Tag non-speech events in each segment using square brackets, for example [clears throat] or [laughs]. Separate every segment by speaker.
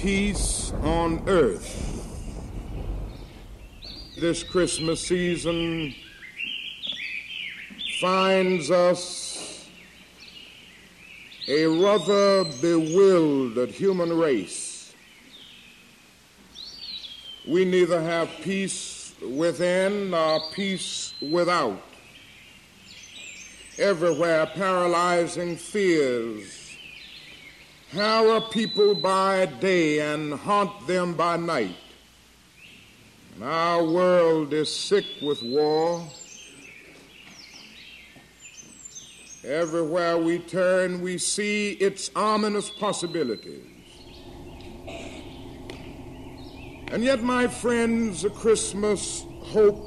Speaker 1: Peace on earth. This Christmas season finds us a rather bewildered human race. We neither have peace within nor peace without. Everywhere, paralyzing fears harrow people by day and haunt them by night. And our world is sick with war. Everywhere we turn, we see its ominous possibilities. And yet, my friends, a Christmas hope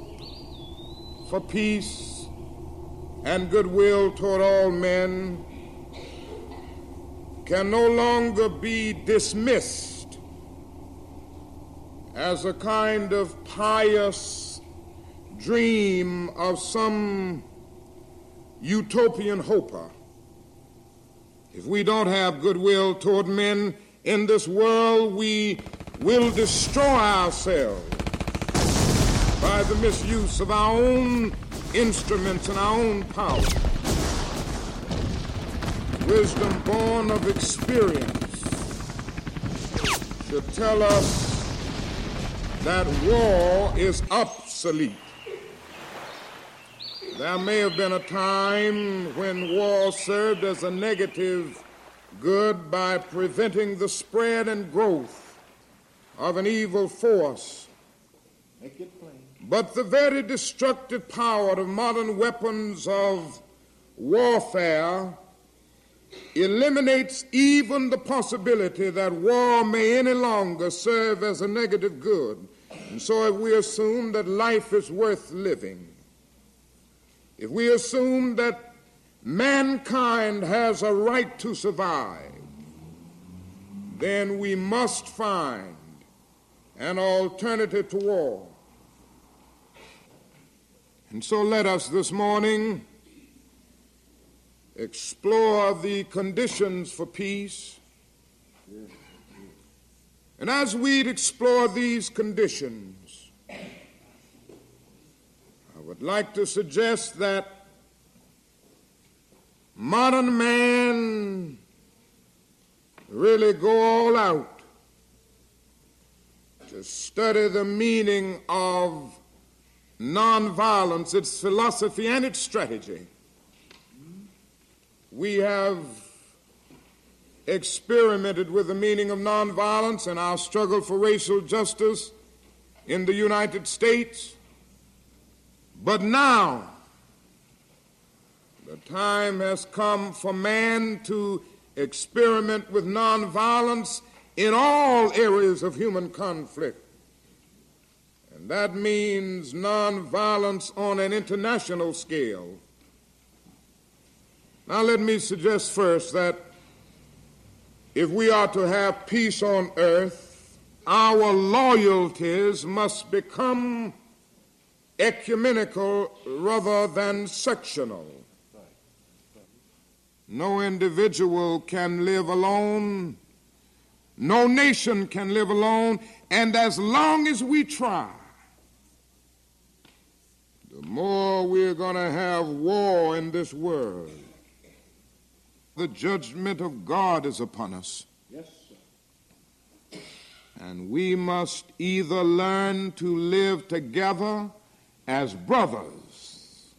Speaker 1: for peace and goodwill toward all men can no longer be dismissed as a kind of pious dream of some utopian hoper. If we don't have goodwill toward men in this world, we will destroy ourselves by the misuse of our own instruments and our own power wisdom born of experience should tell us that war is obsolete. There may have been a time when war served as a negative good by preventing the spread and growth of an evil force. But the very destructive power of modern weapons of warfare eliminates even the possibility that war may any longer serve as a negative good. And so, if we assume that life is worth living, if we assume that mankind has a right to survive, then we must find an alternative to war. And so, let us this morning explore the conditions for peace. And as we'd explore these conditions, I would like to suggest that modern man really go all out to study the meaning of nonviolence, its philosophy, and its strategy. We have experimented with the meaning of nonviolence in our struggle for racial justice in the United States. But now, the time has come for man to experiment with nonviolence in all areas of human conflict. And that means nonviolence on an international scale. Now, let me suggest first that if we are to have peace on earth, our loyalties must become ecumenical rather than sectional. No individual can live alone. No nation can live alone. And as long as we try, the more we're going to have war in this world. The judgment of God is upon us. Yes, sir. And we must either learn to live together as brothers,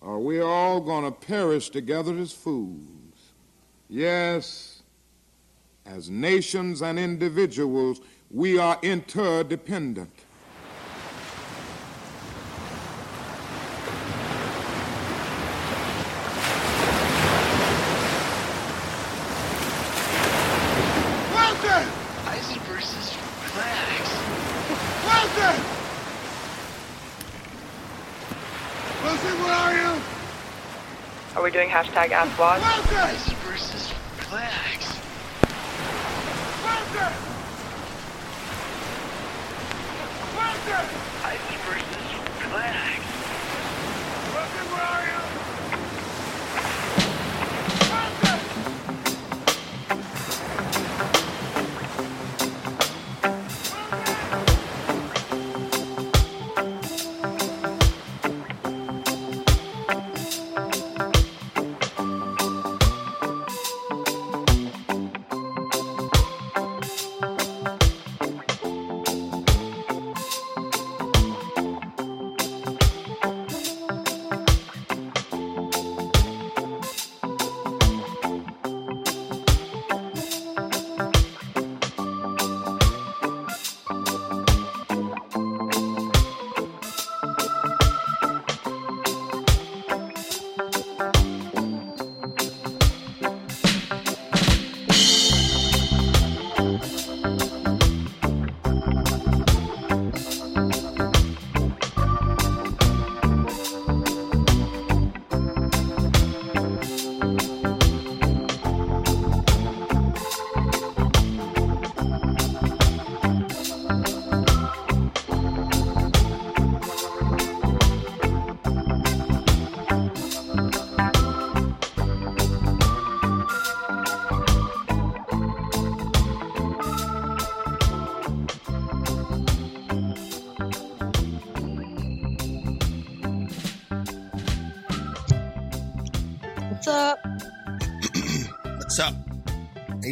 Speaker 1: or we're all going to perish together as fools. Yes, as nations and individuals, we are interdependent.
Speaker 2: Are we doing hashtag AskWAD?
Speaker 3: Isis versus Relax.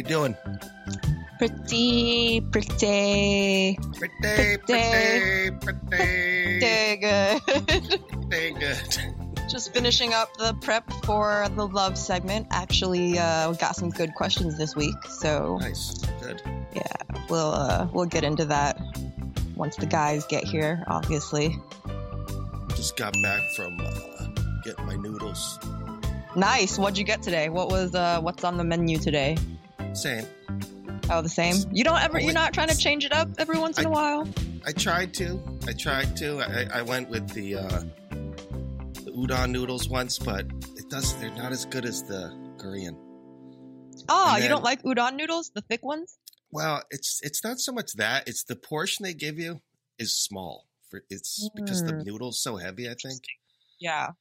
Speaker 4: Doing?
Speaker 5: Pretty, pretty,
Speaker 4: pretty, pretty, pretty,
Speaker 5: pretty good.
Speaker 4: pretty good.
Speaker 5: Just finishing up the prep for the love segment. Actually, uh, we got some good questions this week, so
Speaker 4: nice, good.
Speaker 5: Yeah, we'll uh, we'll get into that once the guys get here. Obviously.
Speaker 4: Just got back from uh, getting my noodles.
Speaker 5: Nice. What'd you get today? What was uh, what's on the menu today?
Speaker 4: Same.
Speaker 5: Oh, the same. You don't ever. You're not trying to change it up every once in I, a while.
Speaker 4: I tried to. I tried to. I, I went with the uh, the udon noodles once, but it does. They're not as good as the Korean.
Speaker 5: Oh, then, you don't like udon noodles, the thick ones?
Speaker 4: Well, it's it's not so much that. It's the portion they give you is small. For it's mm. because the mm. noodles so heavy. I think.
Speaker 5: Yeah.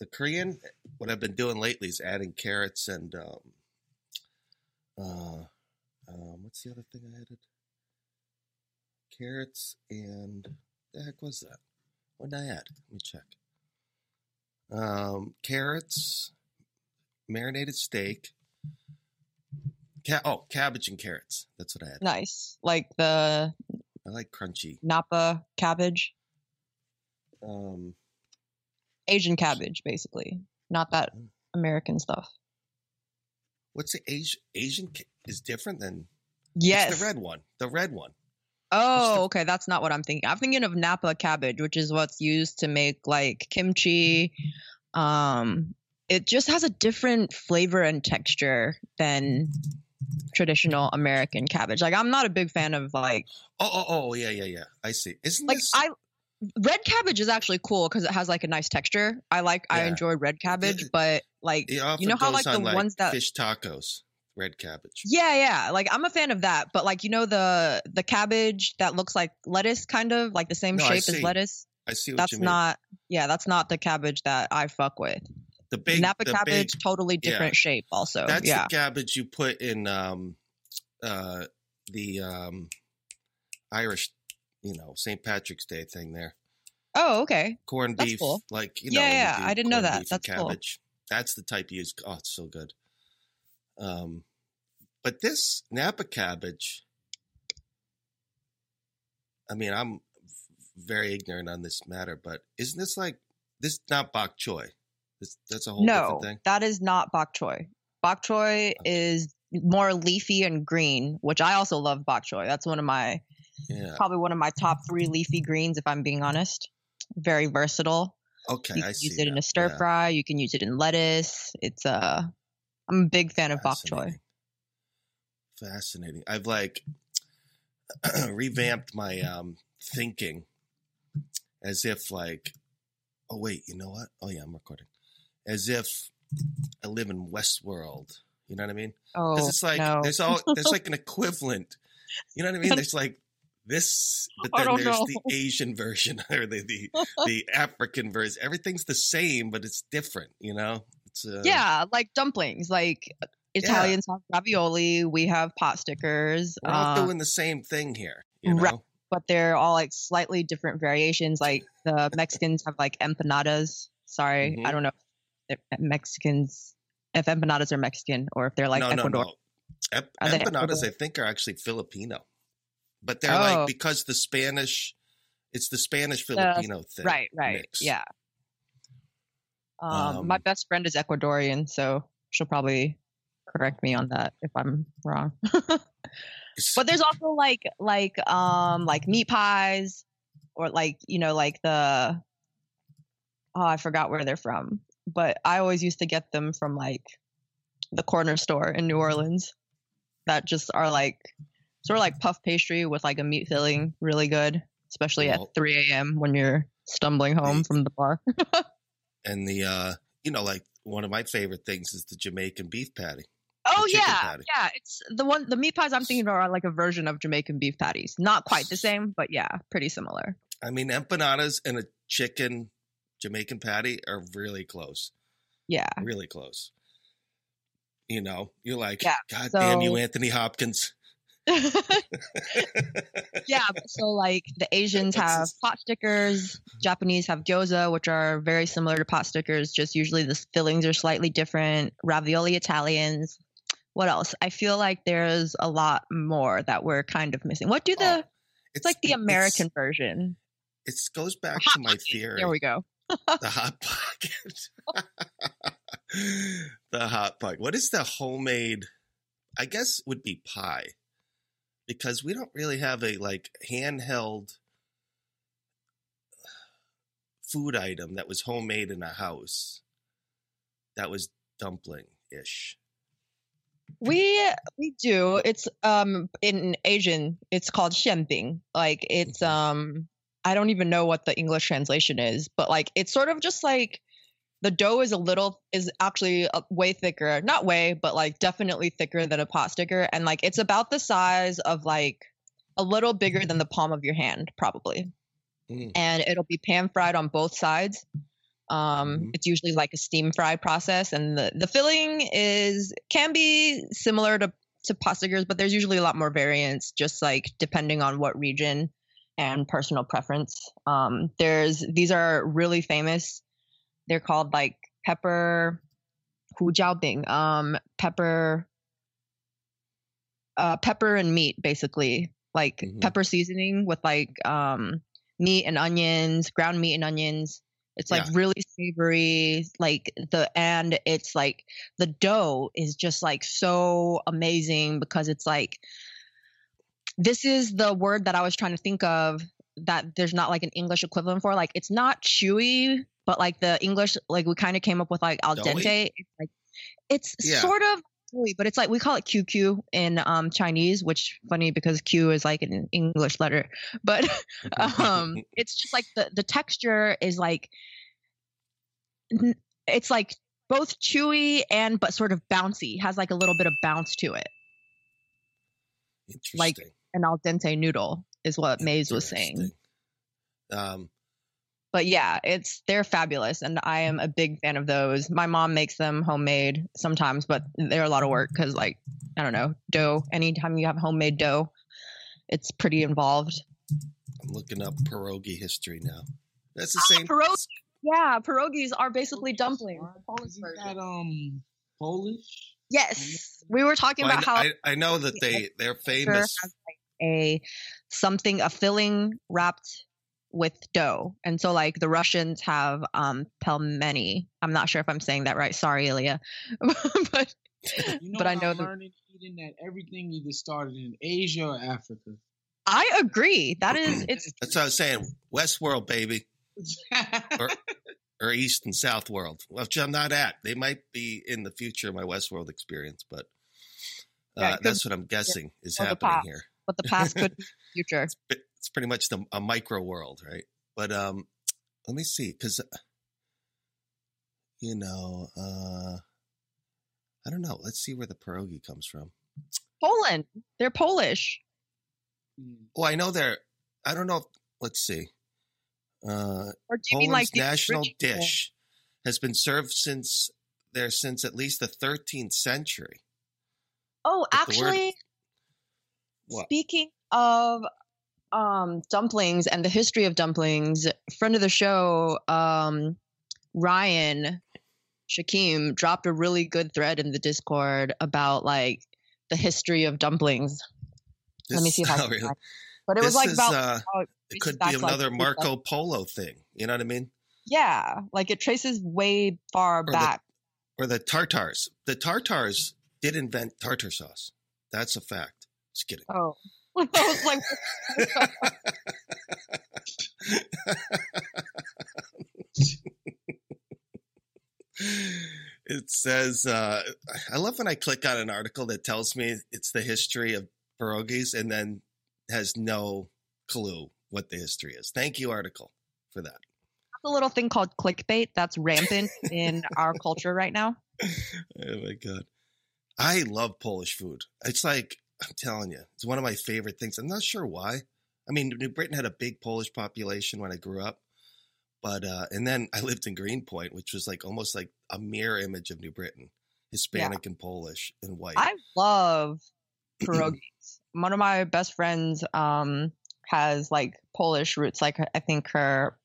Speaker 4: The Korean, what I've been doing lately is adding carrots and um, uh, um, what's the other thing I added? Carrots and the heck was that? What did I add? Let me check. Um, carrots, marinated steak. Ca- oh, cabbage and carrots. That's what I had.
Speaker 5: Nice. Like the
Speaker 4: I like crunchy.
Speaker 5: Napa cabbage,
Speaker 4: Um,
Speaker 5: Asian cabbage, basically. Not that. American stuff.
Speaker 4: what's the Asian? Asian ca- is different than
Speaker 5: Yes.
Speaker 4: the red one. The red one.
Speaker 5: Oh,
Speaker 4: the-
Speaker 5: okay. That's not what I'm thinking. I'm thinking of Napa cabbage, which is what's used to make like kimchi. Um, it just has a different flavor and texture than traditional American cabbage. Like, I'm not a big fan of like
Speaker 4: Oh, oh, oh, yeah, yeah, yeah. I see. Isn't
Speaker 5: like
Speaker 4: this?
Speaker 5: I red cabbage is actually cool because it has like a nice texture. I like I enjoy red cabbage,
Speaker 4: It-
Speaker 5: but like you know how like the
Speaker 4: like
Speaker 5: ones that
Speaker 4: fish tacos, red cabbage.
Speaker 5: yeah yeah like I'm a fan of that, but like you know the the cabbage that looks like lettuce kind of like the same
Speaker 4: No,
Speaker 5: shape as lettuce.
Speaker 4: I see what
Speaker 5: That's
Speaker 4: you mean.
Speaker 5: not yeah that's not the cabbage that I fuck with.
Speaker 4: the big
Speaker 5: Napa
Speaker 4: the
Speaker 5: cabbage
Speaker 4: Big,
Speaker 5: totally
Speaker 4: yeah.
Speaker 5: different shape also.
Speaker 4: that's
Speaker 5: yeah.
Speaker 4: the cabbage you put in um, uh, the um, Irish, you know, St. Patrick's Day thing there.
Speaker 5: oh okay.
Speaker 4: Corned
Speaker 5: That's
Speaker 4: beef,
Speaker 5: cool.
Speaker 4: like you
Speaker 5: Yeah,
Speaker 4: know, you
Speaker 5: yeah, I didn't know that. That's cool.
Speaker 4: That's the type you use. Oh, it's so good. Um, but this Napa cabbage, I mean, I'm very ignorant on this matter, but isn't this like this? Not bok choy. This, that's a whole
Speaker 5: No,
Speaker 4: different thing.
Speaker 5: that is not bok choy. Bok choy is more leafy and green, which I also love bok choy. That's one of my
Speaker 4: Yeah.
Speaker 5: probably one of my top three leafy greens, if I'm being honest. Very versatile.
Speaker 4: Okay,
Speaker 5: You
Speaker 4: I
Speaker 5: can
Speaker 4: see.
Speaker 5: use it in a stir
Speaker 4: Yeah.
Speaker 5: fry. You can use it in lettuce. It's uh, I'm a big fan of bok choy.
Speaker 4: Fascinating. Fascinating. I've like [clears throat] revamped my um thinking as if like oh wait, you know what? Oh yeah, I'm recording. As if I live in Westworld. You know what I mean?
Speaker 5: Oh
Speaker 4: it's like
Speaker 5: no,
Speaker 4: there's all there's like an [laughs] equivalent. You know what I mean? There's like this, [laughs] but then there's
Speaker 5: know.
Speaker 4: the [laughs] Asian version [laughs] or the the, the African version. Everything's the same, but it's different. You know? It's uh,
Speaker 5: yeah, like dumplings. Like Italians have ravioli. We have pot stickers.
Speaker 4: We're all
Speaker 5: uh,
Speaker 4: doing the same thing here. You know?
Speaker 5: Right. but they're all like slightly different variations. Like the Mexicans have like empanadas. Sorry,
Speaker 4: Mhm.
Speaker 5: I don't know if Mexicans if empanadas are Mexican or if they're like
Speaker 4: no,
Speaker 5: Ecuador.
Speaker 4: no, no. Ep- empanadas,
Speaker 5: Ecuador?
Speaker 4: I think, are actually Filipino, but they're
Speaker 5: Oh.
Speaker 4: like because the Spanish, it's the Spanish Filipino thing.
Speaker 5: Right, right,
Speaker 4: mix.
Speaker 5: yeah. Um, my
Speaker 4: Um,
Speaker 5: best friend is Ecuadorian, so she'll probably correct me on that if I'm wrong. [laughs] But there's also like like um like meat pies or like you know like the oh I forgot where they're from, but I always used to get them from like the corner store in New Orleans that just are like sort of like puff pastry with like a meat filling, really good, especially
Speaker 4: Well-
Speaker 5: at 3 a.m. when you're stumbling home from the bar. [laughs]
Speaker 4: and the uh, you know, like one of my favorite things is the Jamaican beef patty.
Speaker 5: Oh yeah,
Speaker 4: patty.
Speaker 5: yeah. It's the one the meat pies I'm thinking of are like a version of Jamaican beef patties. Not quite the same, but yeah, pretty similar.
Speaker 4: I mean, empanadas and a chicken Jamaican patty are really close,
Speaker 5: Yeah.
Speaker 4: really close. You know, you're like,
Speaker 5: Yeah,
Speaker 4: God damn you, Anthony Hopkins. [laughs]
Speaker 5: yeah, so like the Asians have pot stickers, Japanese have gyoza, which are very similar to pot stickers, just usually the fillings are slightly different. Ravioli Italians. What else? I feel like there's a lot more that we're kind of missing. What do the
Speaker 4: Oh,
Speaker 5: it's, like the
Speaker 4: it's-
Speaker 5: American version.
Speaker 4: It goes back to my
Speaker 5: Pocket.
Speaker 4: theory.
Speaker 5: There we go.
Speaker 4: the hot pocket. [laughs] the hot pocket. What is the homemade? I guess would be pie, because we don't really have a like handheld food item that was homemade in a house. That was dumpling ish.
Speaker 5: We we do. It's um in Asian it's called xianbing. Like it's
Speaker 4: Mhm.
Speaker 5: um I don't even know what the English translation is, but like it's sort of just like the dough is a little is actually way thicker. Not way, but like definitely thicker than a pot sticker and like it's about the size of like a little bigger than the palm of your hand probably.
Speaker 4: Mm.
Speaker 5: And it'll be pan fried on both sides. Um,
Speaker 4: Mhm.
Speaker 5: It's usually like a steam fried process, and the, the filling is can be similar to to pot stickers, but there's usually a lot more variance, just like depending on what region and personal preference. Um, there's these are really famous. They're called like pepper hu jiao bing, um, pepper, uh, pepper and meat, basically like
Speaker 4: Mhm.
Speaker 5: pepper seasoning with like um, meat and onions, ground meat and onions. It's like
Speaker 4: Yeah.
Speaker 5: really savory, like the and it's like the dough is just like so amazing because it's like this is the word that I was trying to think of that there's not like an English equivalent for. Like it's not chewy, but like the English, like we kind of came up with like al dente. It's like it's
Speaker 4: Yeah.
Speaker 5: sort of chewy, but it's like we call it QQ in um Chinese, which funny because Q is like an English letter. But [laughs] um it's just like the the texture is like it's like both chewy and but sort of bouncy has like a little bit of bounce to it
Speaker 4: Interesting.
Speaker 5: like an al dente noodle is what maze was saying
Speaker 4: Um,
Speaker 5: but yeah it's they're fabulous and i am a big fan of those my mom makes them homemade sometimes but they're a lot of work because like i don't know dough anytime you have homemade dough it's pretty involved
Speaker 4: I'm looking up pierogi history now. That's the
Speaker 5: Ah,
Speaker 4: same.
Speaker 5: pierogi. yeah pierogies are basically dumplings
Speaker 6: Aren't-
Speaker 5: Polish
Speaker 6: Isn't
Speaker 5: version.
Speaker 6: that um Polish?
Speaker 5: yes we were talking
Speaker 4: Well, I,
Speaker 5: about how
Speaker 4: I, I know that [laughs] they they're famous.
Speaker 5: has like a something a filling wrapped with dough. And so like the russians have um pelmeni. I'm not sure if i'm saying that right. Sorry ilya. [laughs] But
Speaker 6: You know
Speaker 5: but i know
Speaker 6: I'm
Speaker 5: the,
Speaker 6: learning eating that? Everything either started in Asia or Africa.
Speaker 5: i agree. That is [clears throat] it's
Speaker 4: That's what I was saying. West world, baby, [laughs] or or East and South world, which I'm not at. They might be in the future of my Westworld experience, but uh,
Speaker 5: Yeah,
Speaker 4: that's what I'm guessing is
Speaker 5: or
Speaker 4: happening
Speaker 5: past.
Speaker 4: here.
Speaker 5: But the past could be [laughs] future.
Speaker 4: But It's pretty much the, a micro world, right? But um, let me see, because you know, uh, I don't know. Let's see where the pierogi comes from.
Speaker 5: poland they're polish
Speaker 4: Oh, I know they're. I don't know. If, let's see. Uh,
Speaker 5: or do you mean like
Speaker 4: Poland's
Speaker 5: the
Speaker 4: national
Speaker 5: original-
Speaker 4: dish has been served since there since at least the 13th century.
Speaker 5: oh
Speaker 4: But the word-
Speaker 5: actually Speaking of um, dumplings and the history of dumplings, friend of the show, um, Ryan Shakim dropped a really good thread in the Discord about like the history of dumplings. Let me see if I can
Speaker 4: really?
Speaker 5: But it was like
Speaker 4: is,
Speaker 5: about
Speaker 4: uh, It could be
Speaker 5: like,
Speaker 4: another
Speaker 5: the-
Speaker 4: Marco Polo thing. You know what I mean?
Speaker 5: Yeah, like it traces way far
Speaker 4: the-
Speaker 5: back.
Speaker 4: Or the Tartars. The Tartars did invent tartar sauce. That's a fact. Just kidding.
Speaker 5: oh, [laughs] I was like, [laughs]
Speaker 4: it says uh, I love when I click on an article that tells me it's the history of pierogies and then has no clue what the history is. Thank you, article, for that.
Speaker 5: a little thing called clickbait that's rampant in our culture right now. [laughs]
Speaker 4: Oh my god. I love Polish food. It's like I'm telling you, it's one of my favorite things. I'm not sure why. I mean, New Britain had a big Polish population when I grew up, but uh, and then I lived in Greenpoint, which was like almost like a mirror image of New Britain, Hispanic and Polish and white.
Speaker 5: I love pierogies. One of my best friends um has like Polish roots. Like I think her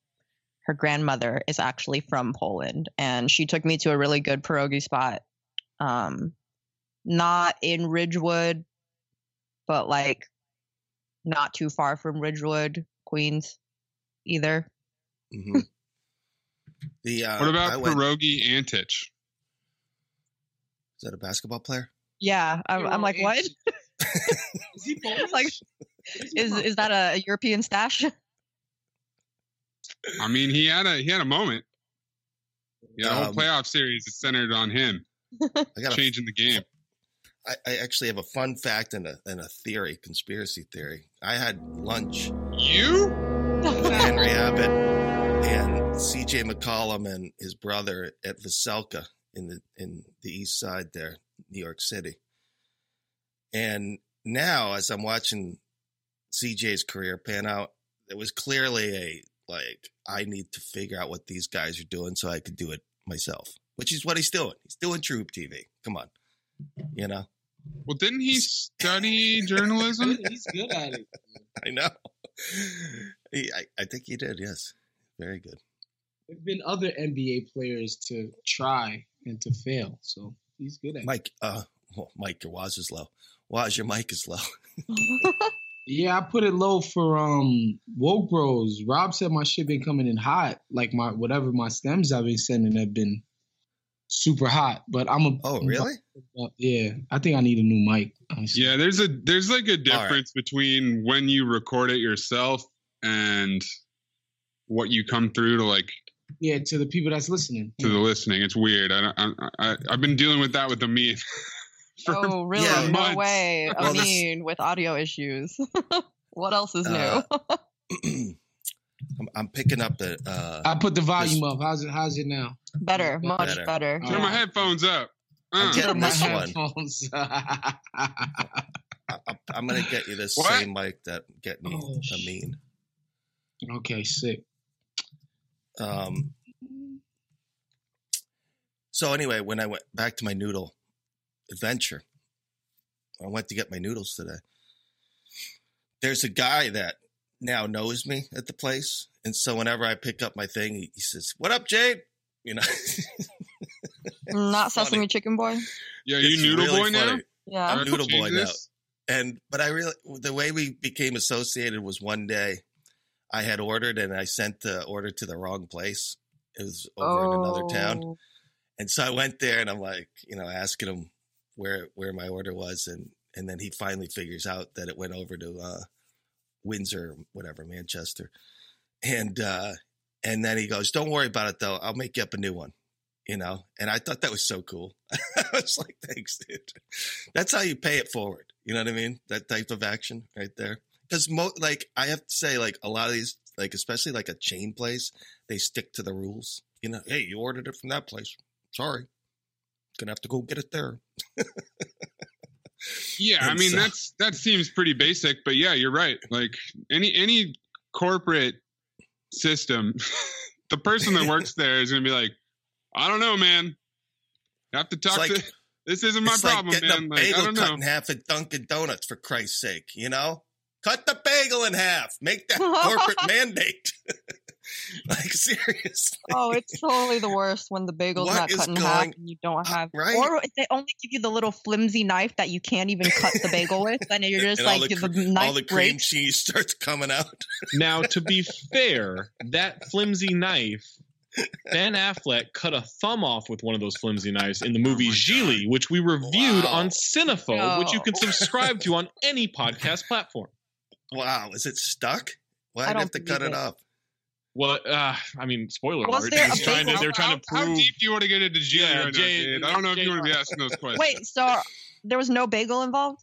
Speaker 5: her grandmother is actually from Poland, and she took me to a really good pierogi spot. Um, not in Ridgewood, but like not too far from Ridgewood, Queens, either.
Speaker 4: Mhm. [laughs] The uh,
Speaker 7: What
Speaker 4: I
Speaker 7: about
Speaker 4: went-
Speaker 7: pierogi Antich?
Speaker 4: Is that a basketball player?
Speaker 5: Yeah, I'm, I'm like, what? [laughs]
Speaker 6: Is he Polish?
Speaker 5: Like, Is is that a European stash? [laughs]
Speaker 7: I mean, he had a he had a moment. Yeah, the whole
Speaker 4: Um,
Speaker 7: playoff series is centered on him
Speaker 4: I got a
Speaker 7: changing the game.
Speaker 4: I, I actually have a fun fact and a, and a theory, conspiracy theory. I had lunch
Speaker 7: You?
Speaker 4: with Henry Abbott and CJ McCollum and his brother at Veselka in the in the east side there, New York City. And now as I'm watching CJ's career pan out, it was clearly a like I need to figure out what these guys are doing so I could do it myself. Which is what he's doing. He's doing Troop TV. Come on. You know?
Speaker 7: Well, didn't he study [laughs] journalism?
Speaker 6: He's good at it.
Speaker 4: I know. He- I, I think he did. Yes, very good.
Speaker 6: There've been other NBA players to try and to fail, so he's good at it.
Speaker 4: Mike, uh, well, Mike, your Waz is low. Waz, your mic is low. [laughs] [laughs]
Speaker 6: Yeah, I put it low for um woke bros. Rob said my shit been coming in hot. Like my whatever my stems I've been sending have been super hot. But I'm a
Speaker 4: Oh, really?
Speaker 6: yeah. I think I need a new mic. honestly.
Speaker 7: Yeah, there's a there's like a
Speaker 4: All right.
Speaker 7: difference between when you record it yourself and what you come through to like
Speaker 6: yeah. To the people that's listening.
Speaker 7: to the listening. It's weird. I don't. I, I I've been dealing with that with the me. [laughs] for
Speaker 5: oh, really?
Speaker 4: Yeah.
Speaker 5: no way. I
Speaker 4: Well, this-
Speaker 5: mean, with audio issues. [laughs] what else is new? [clears throat]
Speaker 4: Uh, [laughs] I'm, I'm picking up the. Uh,
Speaker 6: I put the volume up. How's it? How's it now?
Speaker 5: better, much
Speaker 4: better.
Speaker 5: better.
Speaker 6: Turn
Speaker 7: Turn my headphones up.
Speaker 4: I'm
Speaker 7: Uh.
Speaker 4: getting
Speaker 6: My
Speaker 4: this one.
Speaker 6: headphones. [laughs]
Speaker 4: I, I- I'm gonna get you this
Speaker 7: What?
Speaker 4: same mic that get me
Speaker 6: Oh,
Speaker 4: a mean.
Speaker 6: okay, sick.
Speaker 4: Um, so anyway, when I went back to my noodle adventure, I went to get my noodles today. There's a guy that now knows me at the place, and so whenever I pick up my thing, he, he says, "What up, Jade?" You know,
Speaker 5: Not
Speaker 4: It's [laughs] funny.
Speaker 5: Sesame Chicken Boy.
Speaker 7: Yeah,
Speaker 4: It's
Speaker 7: you noodle
Speaker 4: really
Speaker 7: boy now.
Speaker 5: Yeah.
Speaker 4: I'm noodle
Speaker 7: change
Speaker 4: boy now. and but I really the way we became associated was one day I had ordered and I sent the order to the wrong place. It was over in another town.
Speaker 5: Oh.
Speaker 4: And so I went there and I'm like, you know, asking him where where my order was and and then he finally figures out that it went over to uh Windsor, whatever, Manchester. And uh and then he goes, Don't worry about it though, I'll make you up a new one. You know, and I thought that was so cool. [laughs] I was like, thanks, dude. That's how you pay it forward. You know what I mean? That type of action right there. Because mo like I have to say, like a lot of these, like especially like a chain place, they stick to the rules. You know, hey, you ordered it from that place. Sorry, gonna have to go get it there. [laughs]
Speaker 7: Yeah, I mean
Speaker 4: so-
Speaker 7: that's that seems pretty basic, but yeah, you're right. Like any any corporate system, [laughs] the person that works [laughs] there is gonna be like, I don't know, man. I have to talk
Speaker 4: like-
Speaker 7: to. [laughs] This isn't my
Speaker 4: it's
Speaker 7: problem,
Speaker 4: like getting
Speaker 7: man.
Speaker 4: a
Speaker 7: Like I don't
Speaker 4: cut
Speaker 7: know.
Speaker 4: in half at Dunkin' Donuts for Christ's sake. You know, cut the bagel in half. Make that corporate mandate. [laughs] like seriously.
Speaker 5: Oh, it's totally the worst when the bagel's
Speaker 4: What
Speaker 5: not cut in half and you don't have, [laughs]
Speaker 4: right?
Speaker 5: or if they only give you the little flimsy knife that you can't even cut the bagel with, then you're [laughs] just
Speaker 4: and all
Speaker 5: like
Speaker 4: the,
Speaker 5: the,
Speaker 4: cr-
Speaker 5: knife
Speaker 4: all the cream
Speaker 5: breaks.
Speaker 4: cheese starts coming out.
Speaker 8: Now, to be fair, that flimsy knife, Ben Affleck cut a thumb off with one of those flimsy knives in the oh movie
Speaker 4: Oh my
Speaker 8: Gigli, which we reviewed
Speaker 4: Wow.
Speaker 8: on Cinephobe, which you can subscribe to on any podcast platform.
Speaker 4: Wow, is it stuck? Why
Speaker 5: I
Speaker 4: did you
Speaker 5: don't
Speaker 4: have to cut it
Speaker 5: it.
Speaker 4: off?
Speaker 8: Well, uh, I mean, spoiler
Speaker 5: Was
Speaker 8: alert.
Speaker 5: there
Speaker 8: He trying to, they're trying to prove.
Speaker 7: How
Speaker 8: prove.
Speaker 7: deep do you want to get into Jay
Speaker 8: Yeah,
Speaker 7: right
Speaker 8: Jay-
Speaker 7: Jade? I don't know if
Speaker 8: Jay-
Speaker 7: you want to be asking those [laughs] questions.
Speaker 5: Wait, so there was no bagel involved?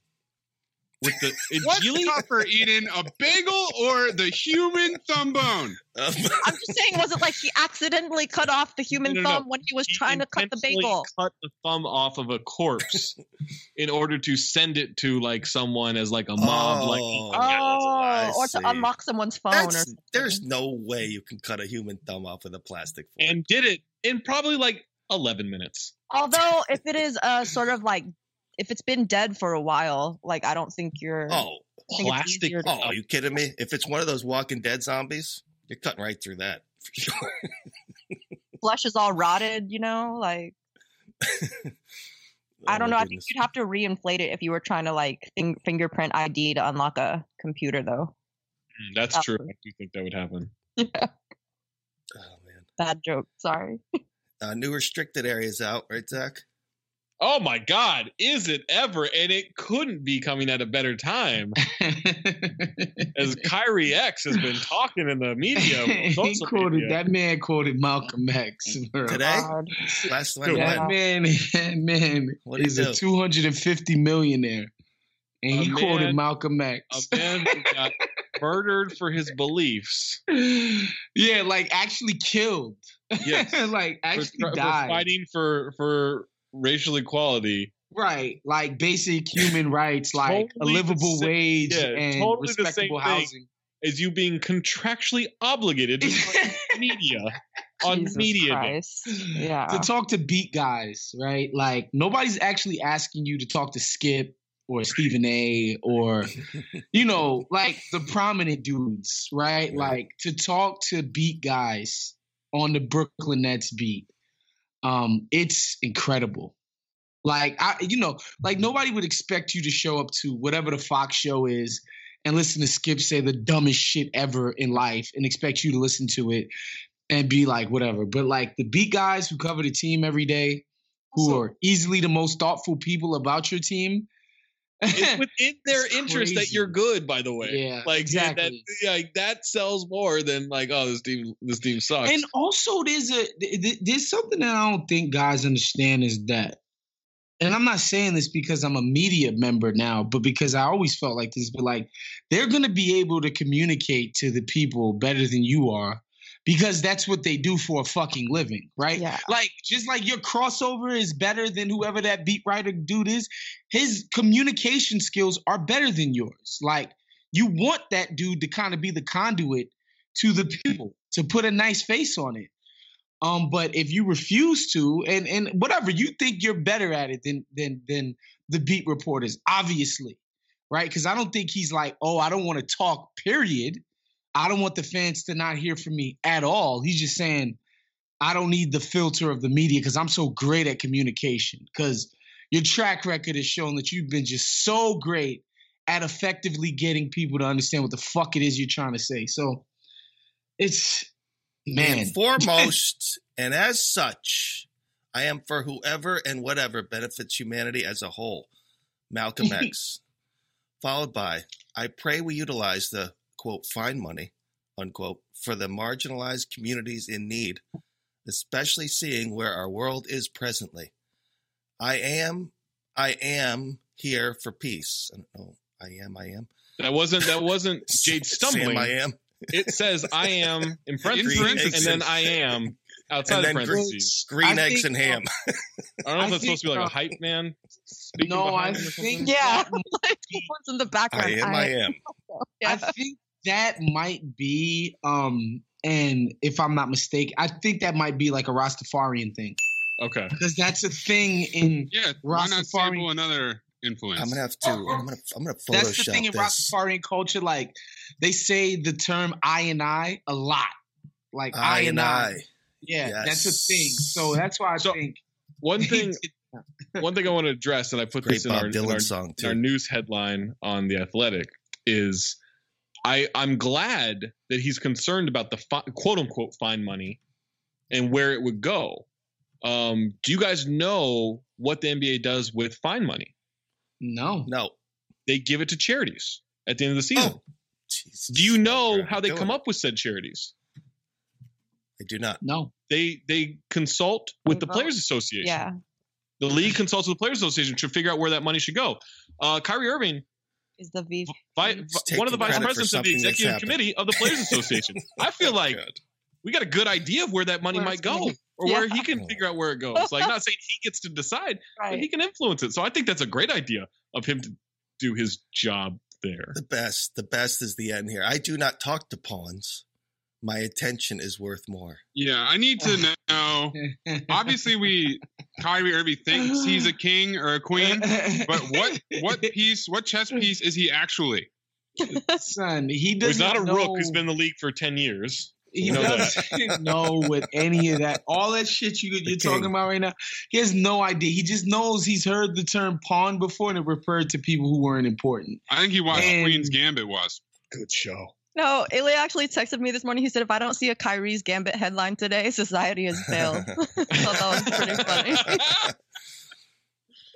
Speaker 8: With the [laughs] in
Speaker 7: What's
Speaker 8: Gigli?
Speaker 7: tougher, eating a bagel or the human thumb bone?
Speaker 4: Um, [laughs]
Speaker 5: I'm just saying, was it like he accidentally cut off the human
Speaker 8: No, no, no.
Speaker 5: thumb when he was
Speaker 8: He
Speaker 5: trying to cut the bagel?
Speaker 8: Cut the thumb off of a corpse [laughs] in order to send it to like someone as like a mob. like
Speaker 4: Oh,
Speaker 5: Oh, or to unlock someone's phone or
Speaker 4: That's,
Speaker 5: something.
Speaker 4: there's no way you can cut a human thumb off with a plastic fork.
Speaker 8: and did it in probably like 11 minutes.
Speaker 5: Although, if it is a sort of like, if it's been dead for a while, like I don't think you're.
Speaker 4: oh,
Speaker 5: think
Speaker 8: Plastic.
Speaker 5: to-
Speaker 4: oh, are you kidding me? If it's one of those Walking Dead zombies, you're cutting right through that for [laughs] sure.
Speaker 5: flesh is all rotted, you know, like [laughs] I
Speaker 4: Oh,
Speaker 5: don't
Speaker 4: my
Speaker 5: know. I think you'd have to reinflate it if you were trying to like fing- fingerprint ID to unlock a computer, though.
Speaker 8: Mm, That's true. I do think that would happen. [laughs]
Speaker 5: Yeah,
Speaker 4: Oh man,
Speaker 5: bad joke. Sorry.
Speaker 4: uh, new restricted areas out, right, Zach?
Speaker 8: Oh my God, is it ever? And it couldn't be coming at a better time, [laughs] as Kyrie X has been talking in the media. [laughs]
Speaker 6: he
Speaker 8: social
Speaker 6: quoted
Speaker 8: media.
Speaker 6: that man quoted Malcolm X. bro.
Speaker 4: Today,
Speaker 5: God.
Speaker 4: last
Speaker 8: Dude,
Speaker 4: one.
Speaker 6: That
Speaker 4: when?
Speaker 6: man, that [laughs] man
Speaker 4: What'd
Speaker 6: is a 250 millionaire, and
Speaker 8: A
Speaker 6: he quoted Malcolm
Speaker 8: A
Speaker 6: X.
Speaker 8: man who got murdered for his beliefs.
Speaker 6: yeah, like actually killed.
Speaker 8: Yes.
Speaker 6: like
Speaker 8: For,
Speaker 6: actually
Speaker 8: for
Speaker 6: died.
Speaker 8: fighting for for racial equality.
Speaker 6: Right, like basic human [laughs] rights, like
Speaker 8: Totally
Speaker 6: a livable
Speaker 8: same-
Speaker 6: wage
Speaker 8: yeah,
Speaker 6: and
Speaker 8: totally
Speaker 6: respectable housing.
Speaker 8: As you being contractually obligated to talk to [laughs] media on
Speaker 5: Jesus
Speaker 8: media.
Speaker 5: Yeah.
Speaker 6: to talk to beat guys, right? Like nobody's actually asking you to talk to Skip or Stephen A. or [laughs] you know, like the prominent dudes, right?
Speaker 4: Right.
Speaker 6: Like to talk to beat guys on the Brooklyn Nets beat. Um, it's incredible. Like I, you know, like nobody would expect you to show up to whatever the Fox show is and listen to Skip say the dumbest shit ever in life and expect you to listen to it and be like whatever. But like the beat guys who cover the team every day, who
Speaker 8: So-
Speaker 6: are easily the most thoughtful people about your team.
Speaker 8: It's [laughs] within their
Speaker 6: It's
Speaker 8: interest that you're good, by the way.
Speaker 6: Yeah,
Speaker 8: like that,
Speaker 6: exactly.
Speaker 8: yeah, like that sells more than like, oh, this team, this team sucks.
Speaker 6: and also there's a th- th- there's something that I don't think guys understand is that, and I'm not saying this because I'm a media member now, but because I always felt like this. But like they're gonna be able to communicate to the people better than you are. Because that's what they do for a fucking living, right?
Speaker 5: Yeah.
Speaker 6: Like, just like your crossover is better than whoever that beat writer dude is, his communication skills are better than yours. Like, you want that dude to kind of be the conduit to the people to put a nice face on it. Um, but if you refuse to, and and whatever you think you're better at it than than than the beat reporters, obviously, right? Because I don't think he's like, oh, I don't want to talk. Period. I don't want the fans to not hear from me at all. He's just saying, I don't need the filter of the media because I'm so great at communication. Because your track record has shown that you've been just so great at effectively getting people to understand what the fuck it is you're trying to say. So it's man.
Speaker 4: And foremost, [laughs] and as such, I am for whoever and whatever benefits humanity as a whole. Malcolm [laughs] X. Followed by, I pray we utilize the quote, find money, unquote, for the marginalized communities in need, especially seeing where our world is presently. I am, I am here for peace. I don't know. I am, I am.
Speaker 8: that wasn't that wasn't [laughs] Jade stumbling.
Speaker 4: Sam, I am.
Speaker 8: It says I am [laughs] in parentheses,
Speaker 4: parentheses.
Speaker 8: and then I am outside
Speaker 4: And
Speaker 8: of parentheses.
Speaker 4: Green
Speaker 6: I
Speaker 4: eggs
Speaker 6: think,
Speaker 4: and ham. [laughs]
Speaker 8: I don't know if that's supposed to be like a hype man. Speaking
Speaker 6: No, I
Speaker 8: behind him or something.
Speaker 6: think
Speaker 5: Yeah.
Speaker 6: that
Speaker 5: ones in the background.
Speaker 4: I am, I am.
Speaker 5: Yeah.
Speaker 6: I think that might be, um, and if I'm not mistaken, I think that might be like a Rastafarian thing
Speaker 8: Okay.
Speaker 6: because that's a thing in.
Speaker 7: Yeah, why not sample another influence?
Speaker 4: I'm gonna have to. I'm gonna. I'm gonna
Speaker 6: That's the thing
Speaker 4: Photoshop
Speaker 6: in
Speaker 4: this.
Speaker 6: Rastafarian culture. Like they say the term "I and I" a lot. Like
Speaker 4: I and I.
Speaker 6: Yeah, that's a thing. So that's why I
Speaker 8: So,
Speaker 6: think
Speaker 8: One [laughs] thing, [laughs] one thing I want to address, and I put
Speaker 4: Great
Speaker 8: this in
Speaker 4: Bob
Speaker 8: our, in our,
Speaker 4: song
Speaker 8: in our news headline on the Athletic, is I I'm glad that he's concerned about the fi- quote unquote fine money and where it would go. Um, do you guys know what the NBA does with fine money?
Speaker 6: no.
Speaker 4: No.
Speaker 8: They give it to charities at the end of the season.
Speaker 4: Oh, Jesus.
Speaker 8: Do you know
Speaker 4: Okay,
Speaker 8: how they come
Speaker 4: it.
Speaker 8: up with said charities?
Speaker 4: I do not.
Speaker 6: No.
Speaker 8: They they consult with the Players Association.
Speaker 5: Yeah.
Speaker 8: The league consults with the Players Association to figure out where that money should go. Uh, Kyrie Irving,
Speaker 5: Is the V.
Speaker 8: vi-
Speaker 4: He's
Speaker 8: one of the vice presidents of the executive committee of the Players [laughs] Association. I feel like
Speaker 4: God.
Speaker 8: we got a good idea of where that money
Speaker 5: Where
Speaker 8: might go,
Speaker 5: gonna go.
Speaker 8: or where he can figure out where it goes. Like, not saying he gets to decide, but he can influence it. So I think that's a great idea of him to do his job there.
Speaker 4: The best. The best is the end here. I do not talk to pawns. My attention is worth more.
Speaker 7: Yeah, I need to [laughs] know. Obviously, we Kyrie Irving thinks he's a [laughs] king or a queen, but what what [laughs] piece, what chess piece is he actually?
Speaker 6: son? He doesn't.
Speaker 8: he's not a
Speaker 6: know,
Speaker 8: rook who's been in the league for ten years.
Speaker 6: He
Speaker 8: know that.
Speaker 6: doesn't know what any of that, all that shit you, you're talking about right now. He has no idea. He just knows he's heard the term pawn before and it referred to people who weren't important.
Speaker 7: I think he watched
Speaker 6: And-
Speaker 7: Queen's Gambit was.
Speaker 8: Good show.
Speaker 5: No, Ilya actually texted me this morning. He said, if I don't see a Kyrie's Gambit headline today, society has failed. [laughs] I thought that was pretty funny. [laughs]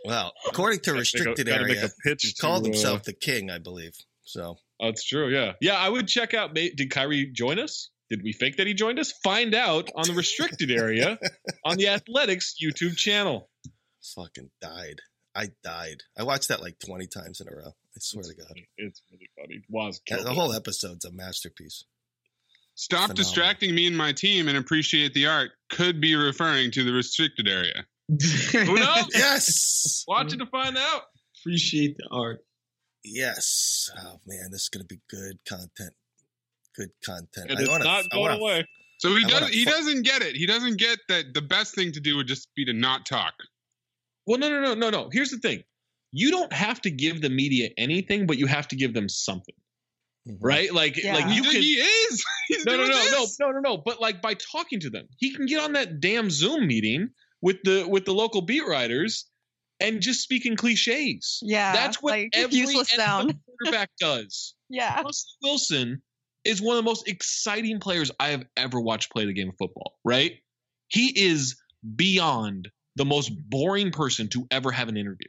Speaker 4: Well, according to
Speaker 8: Gotta make a-
Speaker 4: restricted
Speaker 8: gotta make
Speaker 4: area,
Speaker 8: a pitch
Speaker 4: he
Speaker 8: to,
Speaker 4: called
Speaker 8: uh,
Speaker 4: himself the king, I believe. So
Speaker 8: That's true. Yeah. Yeah. I would check out. ma- Did Kyrie join us? Did we fake that he joined us? Find out on the restricted area [laughs] on the Athletic's YouTube channel.
Speaker 4: fucking died. I died. I watched that like 20 times in a row. I swear to God.
Speaker 8: It's really funny. Was killed
Speaker 4: the whole episode's a masterpiece.
Speaker 7: Stop
Speaker 4: Phenomenal.
Speaker 7: distracting me and my team and appreciate the art. Could be referring to the restricted area. [laughs]
Speaker 8: Who knows?
Speaker 4: Yes.
Speaker 8: Watch it to find out.
Speaker 6: Appreciate the art.
Speaker 4: Yes. Oh man, this is gonna be good content. Good content.
Speaker 8: And
Speaker 4: I
Speaker 8: it's
Speaker 4: wanna-
Speaker 8: not going
Speaker 4: wanna-
Speaker 8: away.
Speaker 7: So he
Speaker 4: I
Speaker 7: does.
Speaker 4: wanna
Speaker 7: He doesn't get it. He doesn't get that the best thing to do would just be to not talk.
Speaker 8: Well, no, no, no, no, no. Here's the thing. you don't have to give the media anything, but you have to give them something. Mm-hmm. Right? Like
Speaker 5: Yeah.
Speaker 8: like you
Speaker 7: He-
Speaker 8: can
Speaker 7: he is. [laughs] He's
Speaker 8: no, no, no, no,
Speaker 7: this.
Speaker 8: no, no, no. But like by talking to them, he can get on that damn Zoom meeting with the with the local beat writers and just speaking cliches.
Speaker 5: Yeah,
Speaker 8: That's what
Speaker 5: like,
Speaker 8: every
Speaker 5: useless sound. [laughs]
Speaker 8: quarterback does. [laughs]
Speaker 5: Yeah.
Speaker 8: Russell Wilson is one of the most exciting players I have ever watched play the game of football. Right? He is beyond the most boring person to ever have an interview.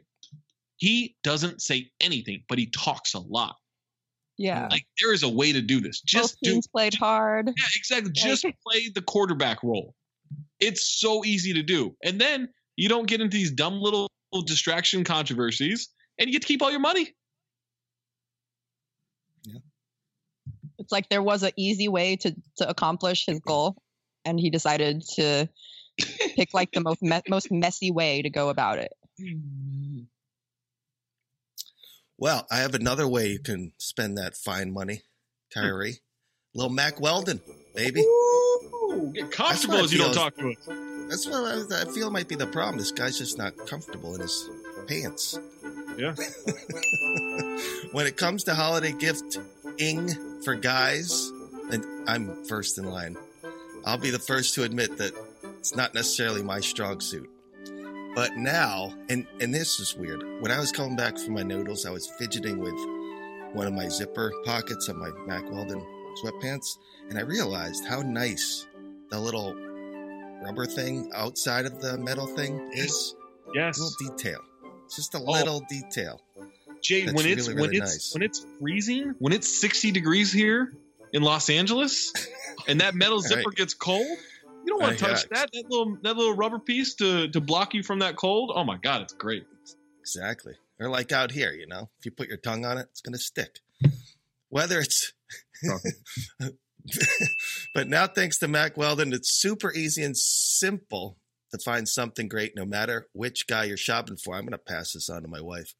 Speaker 8: He doesn't say anything, but he talks a lot.
Speaker 5: Yeah.
Speaker 8: Like there is a way to do this. Just
Speaker 5: Both
Speaker 8: do
Speaker 5: teams played hard.
Speaker 8: yeah, exactly. Just [laughs] play the quarterback role. It's so easy to do. And then you don't get into these dumb little distraction controversies and you get to keep all your money. Yeah.
Speaker 5: It's like there was an easy way to to accomplish his goal, and he decided to pick like the most me- most messy way to go about it.
Speaker 4: Well, I have another way you can spend that fine money, Kyrie. Little Mack Weldon, baby.
Speaker 8: Ooh, get comfortable
Speaker 4: what
Speaker 8: as you don't
Speaker 4: feels-
Speaker 8: talk to us.
Speaker 4: That's what I, I feel might be the problem. This guy's just not comfortable in his pants.
Speaker 8: Yeah. [laughs]
Speaker 4: when it comes to holiday gifting for guys, and I'm first in line, I'll be the first to admit that it's not necessarily my strong suit. But now, and and this is weird. When I was coming back from my noodles, I was fidgeting with one of my zipper pockets of my Mack Weldon sweatpants, and I realized how nice the little rubber thing outside of the metal thing is.
Speaker 8: Yes.
Speaker 4: A little detail. It's just a
Speaker 8: Oh.
Speaker 4: little detail.
Speaker 8: Jay,
Speaker 4: That's
Speaker 8: when it's
Speaker 4: really,
Speaker 8: when it's when it's freezing, when it's 60 degrees here in Los Angeles, [laughs] and that metal
Speaker 4: Right.
Speaker 8: zipper gets cold, you don't want to touch that. That little that little rubber piece to to block you from that cold. Oh my god, it's great.
Speaker 4: Exactly. Or like out here, you know, if you put your tongue on it, it's going to stick. Whether it's, [laughs] but now thanks to Mack Weldon, it's super easy and simple to find something great no matter which guy you're shopping for. I'm going to pass this on to my wife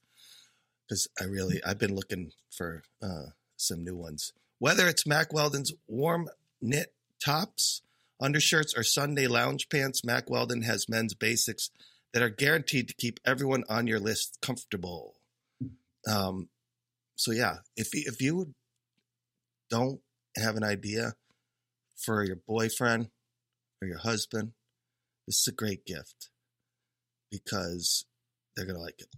Speaker 4: because I really, I've been looking for uh, some new ones. Whether it's Mack Weldon's warm knit tops, undershirts, or Sunday lounge pants, Mack Weldon has men's basics that are guaranteed to keep everyone on your list comfortable. Um, so yeah, if you, if you don't have an idea for your boyfriend or your husband, this is a great gift because they're gonna like it.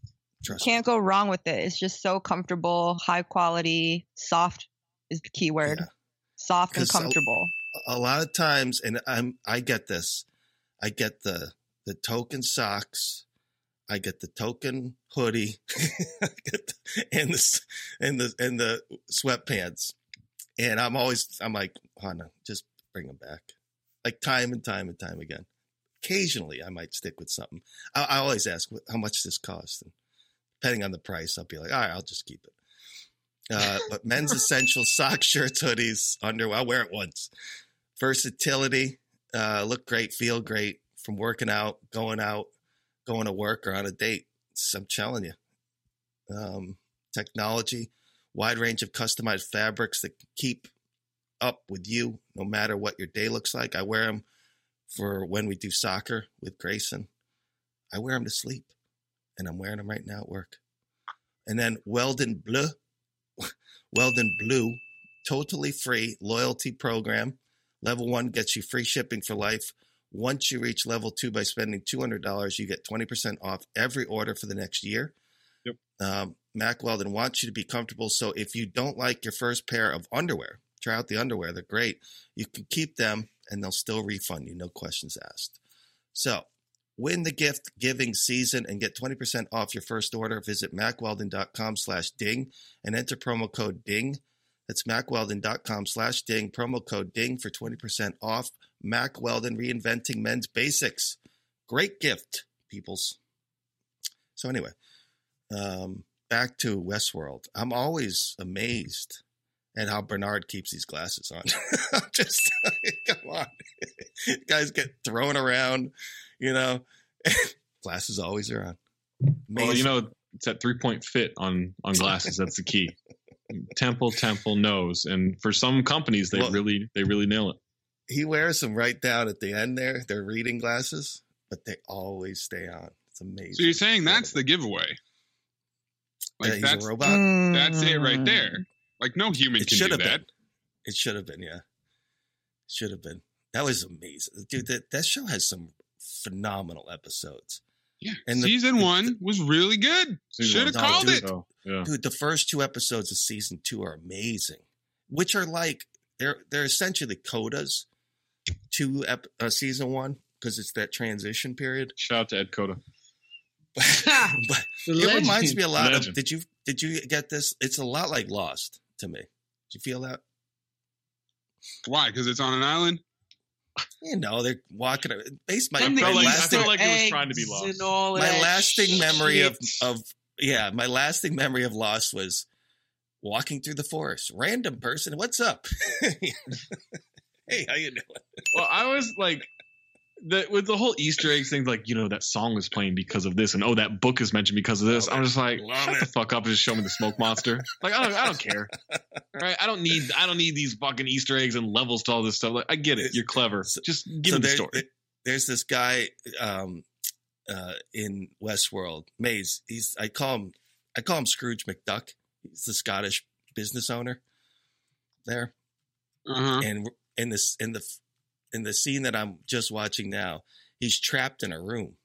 Speaker 4: Trust me.
Speaker 5: Can't go wrong with it. It's just so comfortable, high quality, soft is the key word.
Speaker 4: Yeah.
Speaker 5: Soft and comfortable.
Speaker 4: A lot of times, and I'm I get this. I get the the token socks. I get the token hoodie, [laughs] and the and the and the sweatpants. And I'm always I'm like, Hana, just bring them back, like time and time and time again. Occasionally, I might stick with something. I, I always ask, how much this cost, and depending on the price, I'll be like, all right, I'll just keep it. Uh, [laughs] but men's essential socks, shirts, hoodies, underwear. I'll wear it once. Versatility, uh, look great, feel great from working out, going out, going to work, or on a date. So I'm telling you. Um, technology, wide range of customized fabrics that keep up with you no matter what your day looks like. I wear them for when we do soccer with Grayson. I wear them to sleep, and I'm wearing them right now at work. And then Weldon Blue, [laughs] Weldon Blue, totally free loyalty program. Level one gets you free shipping for life. Once you reach level two by spending $200, you get 20% off every order for the next year.
Speaker 7: Yep.
Speaker 4: Um, Mack Weldon wants you to be comfortable. So if you don't like your first pair of underwear, try out the underwear. They're great. You can keep them and they'll still refund you, no questions asked. So win the gift giving season and get 20% off your first order. Visit mackweldon.com slash ding and enter promo code ding. That's mackweldon.com slash ding, promo code ding for 20% off. Mack Weldon reinventing men's basics. Great gift, peoples. So anyway, um, back to Westworld. I'm always amazed at how Bernard keeps these glasses on. [laughs] Just [laughs] come on, [laughs] guys get thrown around, you know. [laughs] glasses always are on.
Speaker 8: Well, you know, it's that three point fit on on glasses. That's the key. [laughs] Temple, temple, nose, and for some companies, they
Speaker 4: Well-
Speaker 8: really they really nail it.
Speaker 4: he wears them right down at the end there. They're reading glasses, but they always stay on. It's amazing.
Speaker 7: So you're saying that's the giveaway? Like
Speaker 4: that he's
Speaker 7: that's
Speaker 4: a robot. Mm.
Speaker 7: that's it right there. Like no human
Speaker 4: It
Speaker 7: can do
Speaker 4: have
Speaker 7: that.
Speaker 4: been. It should have been. Yeah, should have been. That was amazing, dude. That that show has some phenomenal episodes.
Speaker 7: Yeah,
Speaker 4: And the-
Speaker 7: season
Speaker 4: the-
Speaker 7: one was really good. Should have
Speaker 4: no,
Speaker 7: called
Speaker 4: dude,
Speaker 7: it.
Speaker 8: Yeah.
Speaker 4: Dude, the first two episodes of season two are amazing, which are like they're they're essentially codas to ep- uh, season one because it's that transition period.
Speaker 8: Shout out to Ed Coda. [laughs]
Speaker 4: but [laughs]
Speaker 6: The
Speaker 4: it reminds me a lot
Speaker 8: Legend.
Speaker 4: of. Did you did you get this? It's a lot like Lost to me. Did you feel that?
Speaker 7: Why? Because it's on an island.
Speaker 4: You know, they're walking. Based my,
Speaker 6: And
Speaker 4: my
Speaker 8: like- I
Speaker 4: lasting,
Speaker 8: felt like it was trying to be lost.
Speaker 4: my
Speaker 6: that
Speaker 4: lasting memory of of yeah, my lasting memory of Lost was walking through the forest. Random person, what's up? [laughs] [laughs] hey, how you doing?
Speaker 8: Well, I was like, the, with the whole Easter eggs thing, like you know that song is playing because of this, and oh that book is mentioned because of this.
Speaker 4: Love
Speaker 8: I'm just like, shut the fuck up and just show me the smoke monster. Like I don't, I don't care. [laughs] Right? I don't need, I don't need these fucking Easter eggs and levels to all this stuff. Like I get it, you're clever. Just give me the
Speaker 4: there-
Speaker 8: story.
Speaker 4: There's this guy um, uh, in Westworld, Maze. He's I call him I call him Scrooge McDuck. He's the Scottish business owner there.
Speaker 7: Uh-huh.
Speaker 4: and in this in the in the scene that I'm just watching now, he's trapped in a room.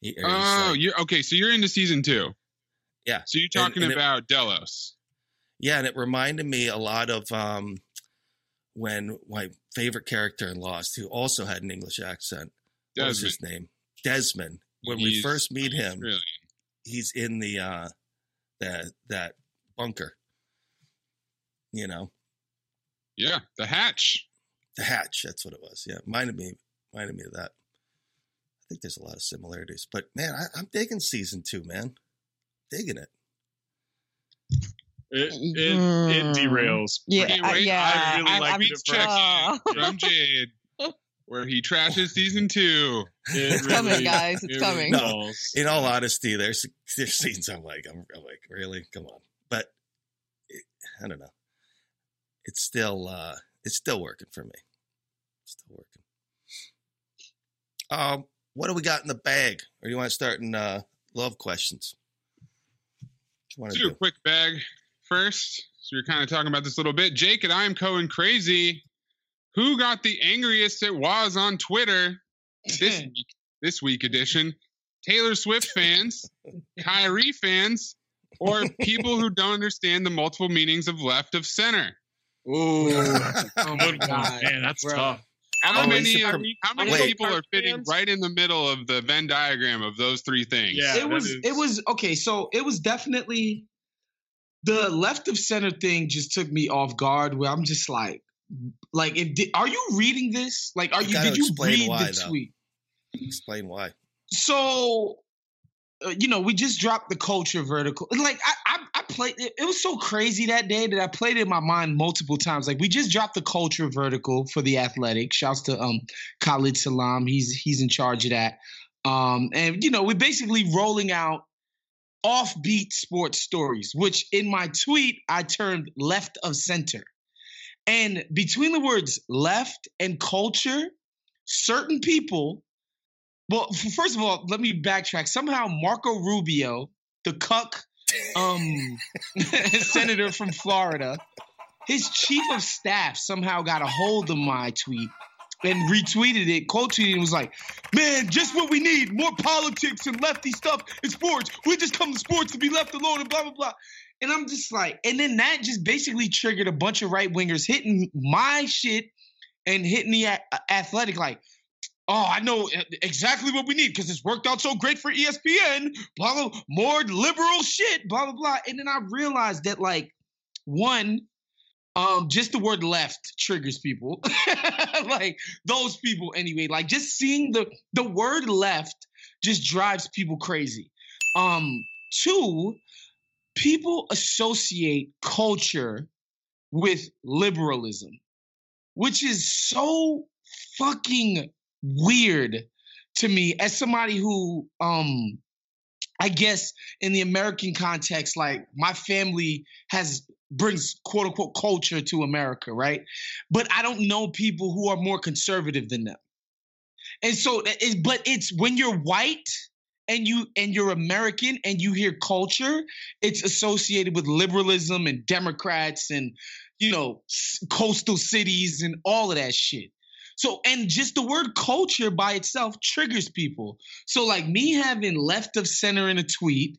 Speaker 4: He,
Speaker 7: Oh,
Speaker 4: like-
Speaker 7: you're okay. So you're into season two.
Speaker 4: Yeah.
Speaker 7: So you're talking
Speaker 4: and it-
Speaker 7: about Delos.
Speaker 4: yeah, and it reminded me a lot of um, when my favorite character in Lost, who also had an English accent, what was his name? Desmond. When we first meet him, he's in the uh, that that bunker. You know,
Speaker 7: Yeah, the hatch.
Speaker 4: The hatch. That's what it was. Yeah, reminded me, reminded me of that. I think there's a lot of similarities, but man, I, I'm digging season two, man. Digging it.
Speaker 8: It, it, it
Speaker 5: Mm.
Speaker 8: derails.
Speaker 5: Yeah,
Speaker 7: Okay,
Speaker 5: I- yeah.
Speaker 8: I really
Speaker 5: I'm-
Speaker 8: liked
Speaker 5: I'm
Speaker 8: it at first.
Speaker 7: From Jade, where he trashes season two.
Speaker 8: It
Speaker 5: It's coming, guys. It's
Speaker 8: it
Speaker 5: coming.
Speaker 4: No. In all honesty, there's there's scenes I'm like, I'm, I'm like, really, come on. But it, I don't know. It's still uh, it's still working for me. Still working. Um, what do we got in the bag? Or you want to start in uh, love questions? What you
Speaker 7: Let's
Speaker 4: to
Speaker 7: do a quick bag first. So you're kind of talking about this a little bit. Jake and I am going crazy. Who got the angriest it was on Twitter this [laughs] week, this week edition? Taylor Swift fans, [laughs] Kyrie fans, or people who don't understand the multiple meanings of left of center?
Speaker 6: Ooh.
Speaker 8: Oh
Speaker 6: Oh my god.
Speaker 8: Man, that's
Speaker 6: Bro.
Speaker 8: tough.
Speaker 7: How
Speaker 4: Oh,
Speaker 7: many?
Speaker 4: it's a
Speaker 7: how many
Speaker 4: wait.
Speaker 7: people are fitting
Speaker 8: Fans?
Speaker 7: right in the middle of the Venn diagram of those three things?
Speaker 8: Yeah.
Speaker 6: it was
Speaker 8: is-
Speaker 6: it was okay so it was definitely the left of center thing just took me off guard where i'm just like like if di- are you reading this like are
Speaker 4: You
Speaker 6: you did you
Speaker 4: explain
Speaker 6: read
Speaker 4: why,
Speaker 6: the
Speaker 4: though.
Speaker 6: tweet
Speaker 4: Explain why.
Speaker 6: so uh, you know we just dropped the culture vertical like i i, I played it, it was so crazy that day that i played it in my mind multiple times. Like we just dropped the culture vertical for the athletic. Shouts to um khalid salam. He's he's in charge of that. Um and you know we're basically rolling out offbeat sports stories which in my tweet i termed left of center. And between the words left and culture certain people well, first of all, let me backtrack. Somehow, Marco Rubio, the cuck um, [laughs] senator from Florida, his chief of staff somehow got a hold of my tweet and retweeted it, quote tweeted, and was like, "Man, just what we need: more politics and lefty stuff in sports. We just come to sports to be left alone and blah blah blah." And I'm just like, and then that just basically triggered a bunch of right wingers hitting my shit and hitting the a- athletic like oh, I know exactly what we need because it's worked out so great for ESPN. Blah blah, more liberal shit. Blah blah blah. And then I realized that like one, um, just the word left triggers people. [laughs] like those people anyway. Like just seeing the the word left just drives people crazy. Um, two, people associate culture with liberalism, which is so fucking weird to me as somebody who um I guess in the American context, like my family has brings quote unquote culture to America, right? But I don't know people who are more conservative than them. And so, it, but it's when you're white and you and you're American and you hear culture, it's associated with liberalism and Democrats and you know coastal cities and all of that shit. So and just the word culture by itself triggers people. So like me having left of center in a tweet,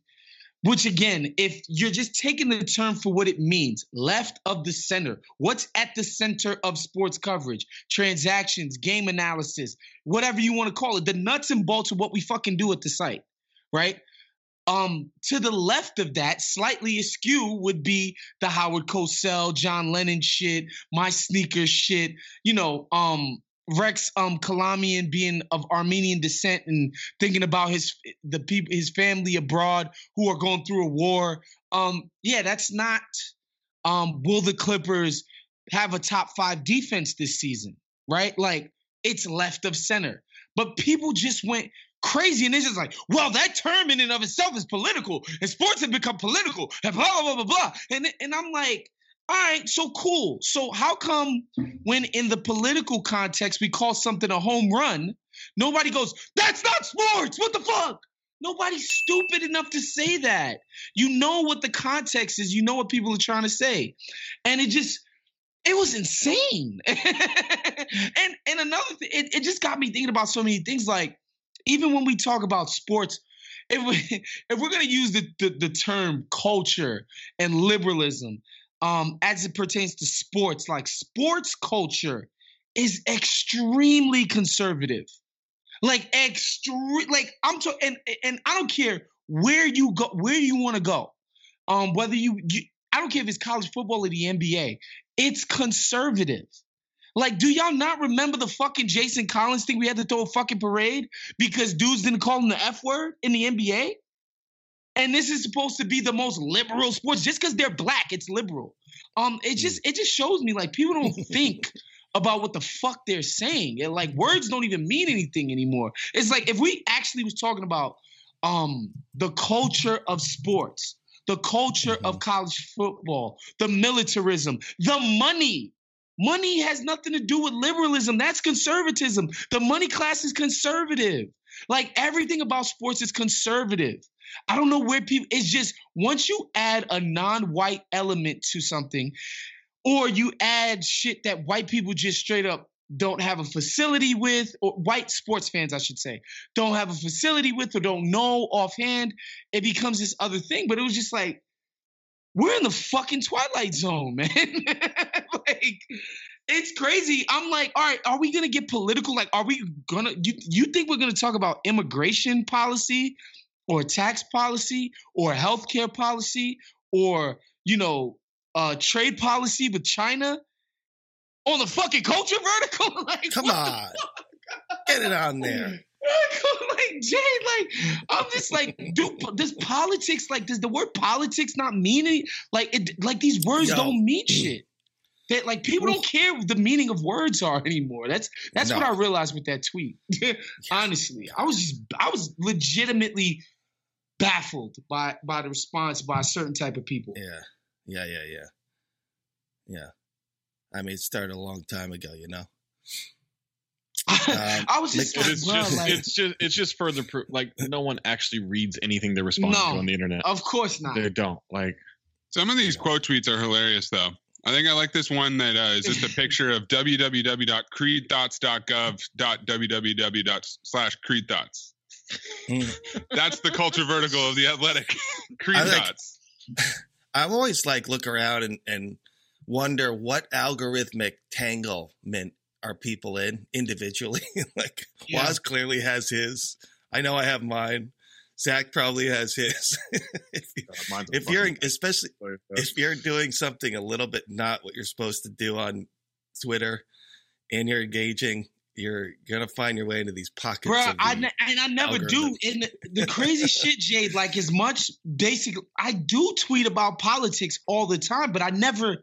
Speaker 6: which again, if you're just taking the term for what it means, left of the center, what's at the center of sports coverage, transactions, game analysis, whatever you want to call it, the nuts and bolts of what we fucking do at the site, right? Um, to the left of that, slightly askew would be the Howard Cosell, John Lennon shit, my sneakers shit, you know, um, Rex um Kalamian being of Armenian descent and thinking about his the people his family abroad who are going through a war. Um, yeah, that's not um will the Clippers have a top five defense this season, right? Like it's left of center. But people just went crazy and it's just like, well, that term in and of itself is political, and sports have become political, and blah blah blah blah blah. And and I'm like, all right, so cool. So how come when in the political context we call something a home run, nobody goes, that's not sports. What the fuck? Nobody's stupid enough to say that. You know what the context is. You know what people are trying to say. And it just it was insane. [laughs] and and another thing, it, it just got me thinking about so many things. Like, even when we talk about sports, if we [laughs] if we're gonna use the, the, the term culture and liberalism, um, as it pertains to sports, like sports culture is extremely conservative. Like extreme, like I'm talking, and and I don't care where you go, where you want to go, um, whether you, you, I don't care if it's college football or the NBA, it's conservative. Like, do y'all not remember the fucking Jason Collins thing? We had to throw a fucking parade because dudes didn't call him the F word in the NBA. And this is supposed to be the most liberal sports just because they're black. It's liberal. Um, it just it just shows me like people don't [laughs] think about what the fuck they're saying. And like words don't even mean anything anymore. It's like if we actually was talking about um the culture of sports, the culture of college football, the militarism, the money. Money has nothing to do with liberalism. That's conservatism. The money class is conservative. Like everything about sports is conservative. I don't know where people, it's just once you add a non white element to something, or you add shit that white people just straight up don't have a facility with, or white sports fans, I should say, don't have a facility with or don't know offhand, it becomes this other thing. But it was just like, we're in the fucking twilight zone, [laughs] man. like, it's crazy. I'm like, all right, are we gonna get political? Like, are we gonna? You, you think we're gonna talk about immigration policy, or tax policy, or healthcare policy, or you know, uh, trade policy with China on the fucking culture [laughs] vertical? like,
Speaker 4: Come on. Get it on there. [laughs]
Speaker 6: like Jay, like I'm just like, dude, does politics like does the word politics not mean any like it like these words
Speaker 4: Yo.
Speaker 6: don't mean shit. That like people don't care what the meaning of words are anymore. That's that's what I realized with that tweet. [laughs] Honestly, I was just I was legitimately baffled by by the response by a certain type of people.
Speaker 4: Yeah. Yeah, yeah, yeah. Yeah. I mean, it started a long time ago, you know? [laughs]
Speaker 6: I was just
Speaker 4: Nick-
Speaker 6: like,
Speaker 8: It's
Speaker 6: bro,
Speaker 8: just
Speaker 6: like,
Speaker 8: it's just it's just further proof. Like no one actually reads anything they're responding
Speaker 6: No.
Speaker 8: to on the internet.
Speaker 6: of course not.
Speaker 8: They don't. Like
Speaker 7: Some of these quote tweets are hilarious, though. I think I like this one that uh, is just a picture of [laughs] www.creedthoughts.gov.www slash creedthoughts. [laughs] That's the culture vertical of the athletic. [laughs] Creed
Speaker 4: I like-
Speaker 7: thoughts.
Speaker 4: I'm always like look around and, and wonder what algorithmic tanglement are people in individually. [laughs] like
Speaker 6: Yeah.
Speaker 4: Waz clearly has his. I know I have mine. Zach probably has his. if you- uh,
Speaker 8: mine's a
Speaker 4: if you're
Speaker 8: fucking-
Speaker 4: especially if you're doing something a little bit not what you're supposed to do on Twitter and you're engaging, you're gonna find your way into these pockets.
Speaker 6: Bro, I ne- and I never do. And the, the crazy [laughs] shit, Jade, like as much basic, I do tweet about politics all the time, but I never,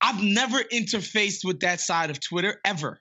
Speaker 6: I've never interfaced with that side of Twitter ever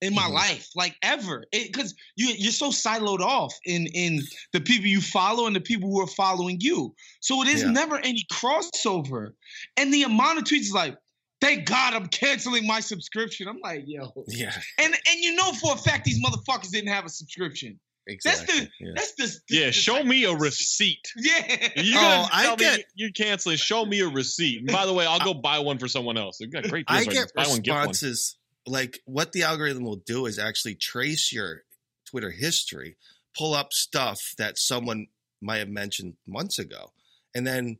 Speaker 6: in my
Speaker 4: Mhm.
Speaker 6: life, like ever, because you you're so siloed off in in the people you follow and the people who are following you. So it is
Speaker 4: Yeah.
Speaker 6: never any crossover, and the amount of tweets is like. Thank God I'm canceling my subscription. I'm like, yo.
Speaker 4: yeah,
Speaker 6: And and you know for a fact these motherfuckers didn't have a subscription.
Speaker 4: exactly.
Speaker 6: That's the
Speaker 4: yeah.
Speaker 6: that's the,
Speaker 8: Yeah,
Speaker 6: the-
Speaker 8: show me a receipt. [laughs]
Speaker 6: Yeah.
Speaker 8: You
Speaker 4: Oh, I
Speaker 8: tell me
Speaker 4: get-
Speaker 8: you're canceling. Show me a receipt. And by the way, I'll go buy one for someone else. They've got great deals
Speaker 4: I
Speaker 8: right
Speaker 4: get
Speaker 8: now. Buy one, get one.
Speaker 4: responses like what the algorithm will do is actually trace your Twitter history, pull up stuff that someone might have mentioned months ago, and then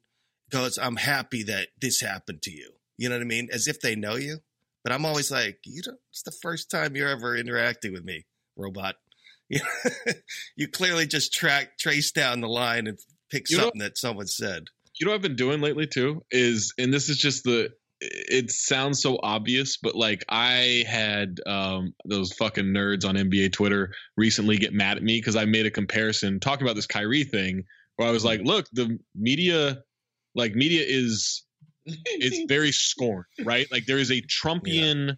Speaker 4: goes, "I'm happy that this happened to you." You know what I mean? As if they know you. But I'm always like, "You don't. It's the first time you're ever interacting with me, robot." You, [laughs] you clearly just track trace down the line and pick
Speaker 8: You know-
Speaker 4: something that someone said.
Speaker 8: You know what I've been doing lately too is, and this is just the. It sounds so obvious, but like I had um, those fucking nerds on NBA Twitter recently get mad at me because I made a comparison talking about this Kyrie thing, where I was like, "Look, the media, like media is it's [laughs] very scorned, right? Like there is a Trumpian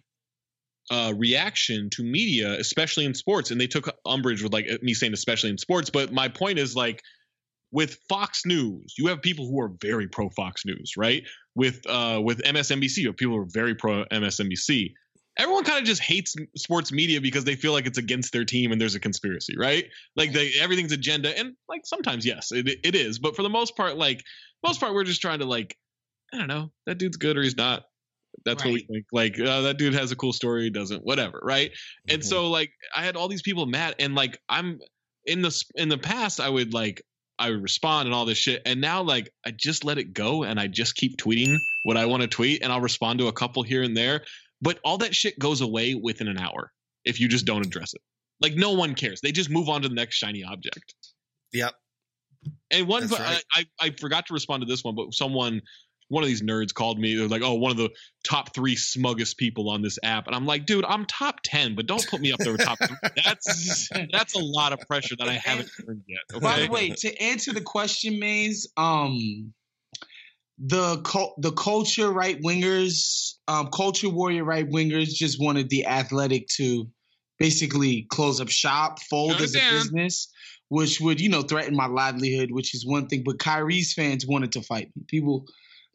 Speaker 8: uh, reaction to media, especially in sports, and they took umbrage with like me saying especially in sports. But my point is like with Fox News, you have people who are very pro Fox News, right? With uh, with MSNBC, you have people who are very pro MSNBC. Everyone kind of just hates sports media because they feel like it's against their team and there's a conspiracy, right? Like they everything's agenda, and like sometimes yes, it, it is, but for the most part, like most part, we're just trying to like I don't know, that dude's good or he's not. That's what we think. Like uh, that dude has a cool story, doesn't whatever, right? And
Speaker 4: Mhm.
Speaker 8: so like I had all these people mad, and like I'm in the in the past I would like I would respond and all this shit, and now like I just let it go and I just keep tweeting what I want to tweet, and I'll respond to a couple here and there, but all that shit goes away within an hour if you just don't address it. Like no one cares; they just move on to the next shiny object.
Speaker 4: Yep.
Speaker 8: And one,
Speaker 4: That's
Speaker 8: I,
Speaker 4: right.
Speaker 8: I I forgot to respond to this one, but someone, one of these nerds called me. They're like, "Oh, one of the top three smuggest people on this app," and I'm like, "Dude, I'm top ten, but don't put me up there top three. [laughs] That's that's a lot of pressure that I haven't earned yet." Okay?
Speaker 6: By the way, to answer the question, Maze, um, the cul- the culture right wingers, um, culture warrior right wingers just wanted the athletic to basically close up shop, fold
Speaker 7: Shut
Speaker 6: as a business, which would you know threaten my livelihood, which is one thing. But Kyrie's fans wanted to fight me. People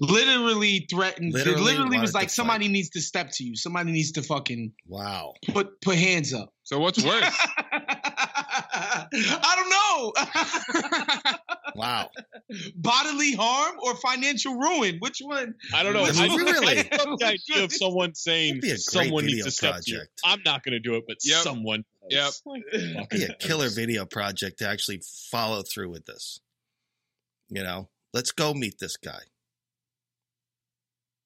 Speaker 6: literally threatened.
Speaker 4: Literally
Speaker 6: it literally was
Speaker 4: to
Speaker 6: like
Speaker 4: fight.
Speaker 6: somebody needs to step to you. Somebody needs to fucking
Speaker 4: Wow.
Speaker 6: put put hands up.
Speaker 7: So what's worse? [laughs]
Speaker 6: I don't know. [laughs]
Speaker 4: Wow.
Speaker 6: Bodily harm or financial ruin? Which one?
Speaker 8: I don't know.
Speaker 4: Which
Speaker 8: I,
Speaker 4: really-
Speaker 8: I love the idea of someone saying
Speaker 4: That'd be a great
Speaker 8: someone needs to step to you. I'm not going to do it, but
Speaker 7: Yep.
Speaker 8: someone.
Speaker 7: Yep.
Speaker 8: does. [laughs] Like,
Speaker 4: be a killer video project to actually follow through with this. You know, let's go meet this guy.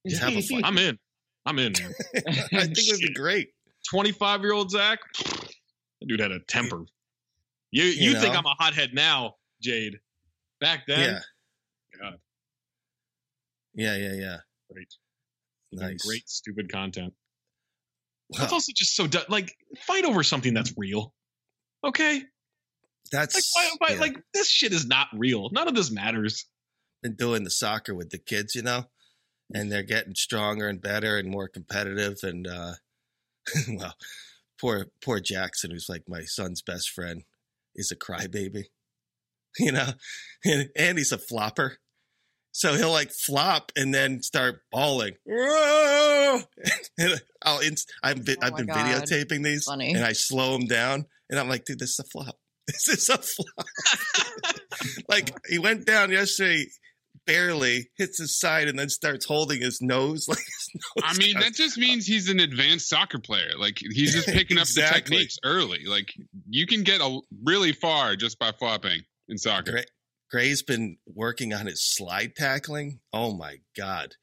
Speaker 4: Just have a fight.
Speaker 8: I'm in. I'm in. [laughs]
Speaker 4: I think it would be great.
Speaker 8: 25 year old Zach. That dude had a temper. You you,
Speaker 4: You
Speaker 8: think
Speaker 4: know?
Speaker 8: I'm a hothead now, Jade? Back then,
Speaker 4: Yeah.
Speaker 8: God,
Speaker 4: Yeah, yeah, yeah.
Speaker 8: great,
Speaker 4: Nice.
Speaker 8: great, stupid content.
Speaker 4: Well,
Speaker 8: That's also just so du- like fight over something that's real. Okay, like
Speaker 4: that's
Speaker 8: fight, fight,
Speaker 4: yeah.
Speaker 8: like this shit is not real. None of this matters.
Speaker 4: been doing the soccer with the kids, you know, and they're getting stronger and better and more competitive. And uh, [laughs] well, poor poor Jackson, who's like my son's best friend, is a crybaby, [laughs] you know, and, and he's a flopper. So he'll like flop and then start bawling. Whoa! [laughs] And I'll inst- I'm vi-
Speaker 5: Oh
Speaker 4: I've been
Speaker 5: God.
Speaker 4: videotaping these,
Speaker 5: Funny.
Speaker 4: and I slow him down, and I'm like, dude, this is a flop. This is a flop. like he went down yesterday, barely hits his side, and then starts holding his nose. [laughs] Like his nose
Speaker 7: I mean, that just means he's an advanced soccer player. Like he's just [laughs] picking up the techniques early. Like you can get a, really far just by flopping in soccer.
Speaker 4: Gray, Gray's been working on his slide tackling. Oh my god!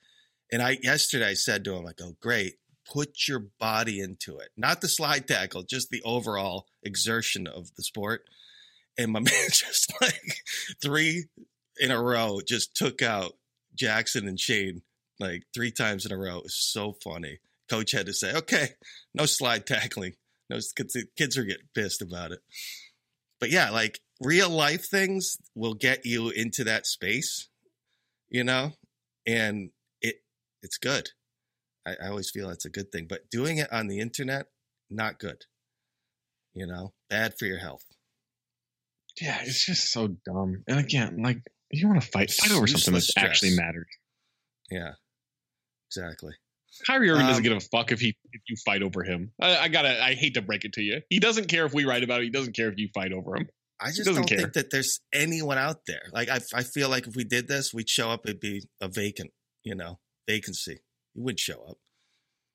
Speaker 4: And I yesterday I said to him, I go, Gray, put your body into it, not the slide tackle, just the overall exertion of the sport. And my [laughs] man just like three in a row just took out Jackson and Shane like three times in a row. It was so funny. Coach had to say, okay, no slide tackling. No, kids, kids are getting pissed about it. But yeah, like real life things will get you into that space, you know, and it it's good. I, I always feel it's a good thing, but doing it on the internet, not good. You know, bad for your health.
Speaker 8: Yeah, it's just so dumb. And again, like you want to fight, fight over something
Speaker 4: Useless
Speaker 8: that actually
Speaker 4: stress.
Speaker 8: matters.
Speaker 4: Yeah, exactly.
Speaker 8: Kyrie Irving
Speaker 4: Um,
Speaker 8: doesn't give a fuck if he if you fight over him. I, I gotta I hate to break it to you. He doesn't care if we write about it. He doesn't care if you fight over him.
Speaker 4: I just don't
Speaker 8: care.
Speaker 4: think that there's anyone out there. Like I, I feel like if we did this, we'd show up. It'd be a vacant, you know, vacancy. You wouldn't show up.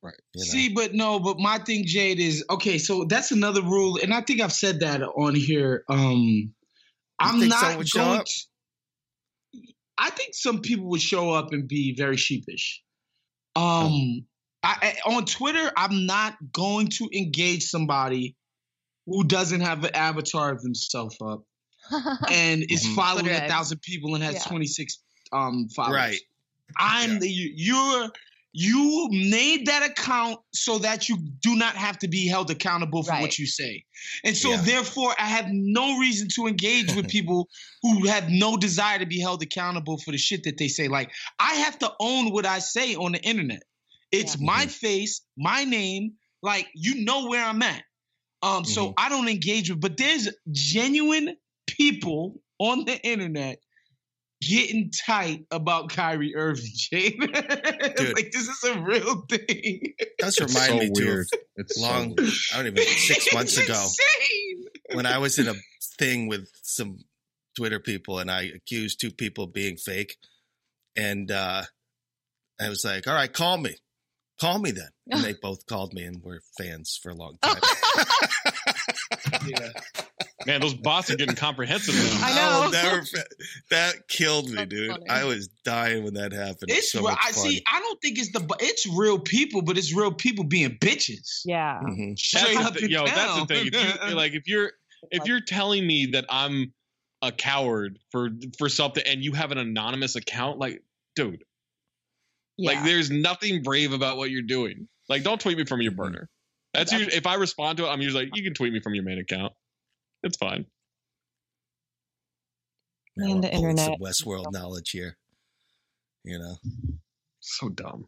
Speaker 8: Right.
Speaker 4: You know?
Speaker 6: See, but no, but my thing, Jade, is okay. So that's another rule, and I think I've said that on here. Um, I'm
Speaker 4: think
Speaker 6: not
Speaker 4: someone would show
Speaker 6: going.
Speaker 4: up?
Speaker 6: To, I think some people would show up and be very sheepish. Um, I, I on Twitter, I'm not going to engage somebody who doesn't have an avatar of themselves up [laughs] and is
Speaker 4: Mhm.
Speaker 6: following a thousand people and has
Speaker 5: Yeah.
Speaker 6: 26 um followers.
Speaker 4: Right.
Speaker 6: I'm
Speaker 4: Yeah.
Speaker 6: the you, you're you made that account so that you do not have to be held accountable for
Speaker 5: Right.
Speaker 6: what you say. And so
Speaker 4: Yeah.
Speaker 6: therefore I have no reason to engage with [laughs] people who have no desire to be held accountable for the shit that they say. Like I have to own what I say on the internet. It's
Speaker 5: Yeah.
Speaker 6: my face, my name, like you know where I'm at. Um so I don't engage with but there's genuine people on the internet getting tight about Kyrie Irving, [laughs] Jay. like this is a real thing.
Speaker 4: does
Speaker 8: It's
Speaker 4: remind
Speaker 8: so
Speaker 4: me too
Speaker 8: weird.
Speaker 4: of
Speaker 8: It's so
Speaker 4: long.
Speaker 8: weird.
Speaker 4: I don't even six [laughs] months
Speaker 6: It's
Speaker 4: ago
Speaker 6: insane.
Speaker 4: when I was in a thing with some Twitter people and I accused two people of being fake, and uh, I was like, "All right, call me, call me then." And they [laughs] both called me and were fans for a long time.
Speaker 6: Yeah.
Speaker 8: Man, those bots are getting comprehensive now.
Speaker 5: I
Speaker 4: will
Speaker 5: know.
Speaker 4: never that killed me, dude.
Speaker 5: funny.
Speaker 4: I was dying when that happened.
Speaker 6: It's
Speaker 4: so
Speaker 6: real. I see. I don't think it's the. bu- It's real people, but it's real people being bitches.
Speaker 5: yeah.
Speaker 4: Mhm.
Speaker 6: Straight
Speaker 8: That's
Speaker 6: up
Speaker 8: the, yo,
Speaker 6: down.
Speaker 8: that's the thing. If you, [laughs] like, if you're if you're telling me that I'm a coward for for something, and you have an anonymous account, like, dude,
Speaker 5: Yeah.
Speaker 8: like, there's nothing brave about what you're doing. Like, don't tweet me from your burner. That's
Speaker 5: That's-
Speaker 8: usually, if I respond to it, I'm usually like, you can tweet me from your main account. It's fine.
Speaker 4: Now
Speaker 5: Man,
Speaker 4: we're
Speaker 5: the
Speaker 4: pulling some
Speaker 5: internet.
Speaker 4: Westworld knowledge here. You know,
Speaker 8: So dumb.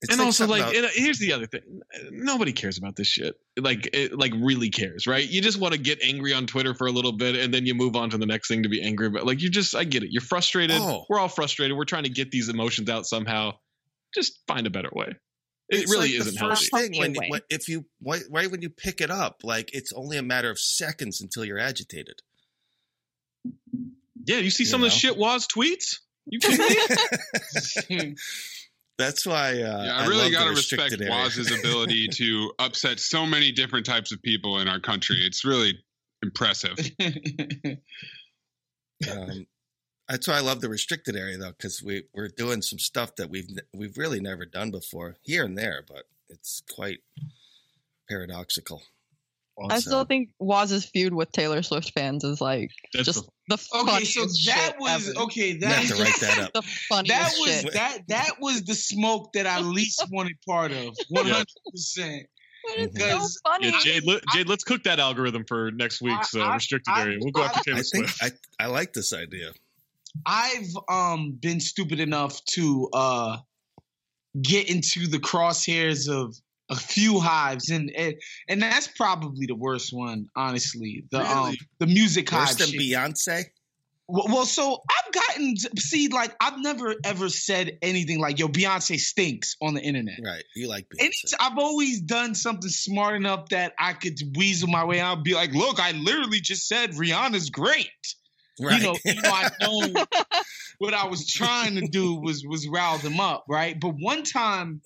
Speaker 4: it's
Speaker 8: and also, like,
Speaker 4: about-
Speaker 8: and uh, here's the other thing: nobody cares about this shit. Like, it, like really cares, right? You just want to get angry on Twitter for a little bit, and then you move on to the next thing to be angry about. Like, you just, I get it. You're frustrated.
Speaker 4: Oh.
Speaker 8: We're all frustrated. We're trying to get these emotions out somehow. Just find a better way. It
Speaker 4: It's
Speaker 8: really
Speaker 4: like
Speaker 8: isn't
Speaker 4: the first
Speaker 8: healthy.
Speaker 4: thing when,
Speaker 5: Healthy
Speaker 4: when if you right right when you pick it up, like it's only a matter of seconds until you're agitated.
Speaker 8: Yeah, you see
Speaker 4: You
Speaker 8: some of the shit Waz tweets. You [laughs] kidding me? [laughs]
Speaker 4: That's why uh,
Speaker 7: Yeah, I
Speaker 4: I
Speaker 7: really
Speaker 4: love
Speaker 7: gotta respect
Speaker 4: restricted area.
Speaker 7: Waz's ability [laughs] to upset so many different types of people in our country. It's really impressive.
Speaker 4: um, that's why I love the restricted area though, because we we're doing some stuff that we've we've really never done before here and there, but it's quite paradoxical.
Speaker 5: I still think Waz's feud with Taylor Swift fans is like
Speaker 8: That's
Speaker 5: just
Speaker 8: the-
Speaker 5: the
Speaker 6: okay, so
Speaker 5: funniest
Speaker 6: that
Speaker 5: shit
Speaker 6: was
Speaker 5: ever.
Speaker 6: okay.
Speaker 4: You have
Speaker 6: That
Speaker 4: to write that up. [laughs]
Speaker 5: the funniest
Speaker 6: that was
Speaker 5: shit.
Speaker 6: that that was the smoke that I least wanted part of. [laughs] One hundred percent.
Speaker 5: It's so funny.
Speaker 8: Yeah, Jade, let, Jade, let's cook that algorithm for next week's uh, restricted
Speaker 6: I-
Speaker 8: area. We'll go after
Speaker 6: I-
Speaker 8: Taylor
Speaker 4: I think
Speaker 8: Swift.
Speaker 4: I I like this idea.
Speaker 6: I've um been stupid enough to uh get into the crosshairs of a few hives and and, and that's probably the worst one, honestly. The um the music
Speaker 4: Worse
Speaker 6: hive
Speaker 4: than
Speaker 6: shit.
Speaker 4: Beyonce.
Speaker 6: Well, well, so I've gotten see, like I've never ever said anything like "Yo, Beyonce stinks" on the internet.
Speaker 4: Right, you like
Speaker 6: And
Speaker 4: Beyonce.
Speaker 6: I've always done something smart enough that I could weasel my way out. and Be like, "Look, I literally just said Rihanna's great."
Speaker 4: Right.
Speaker 6: You know, you know, I know [laughs] what I was trying to do was was rile them up, right? But one time,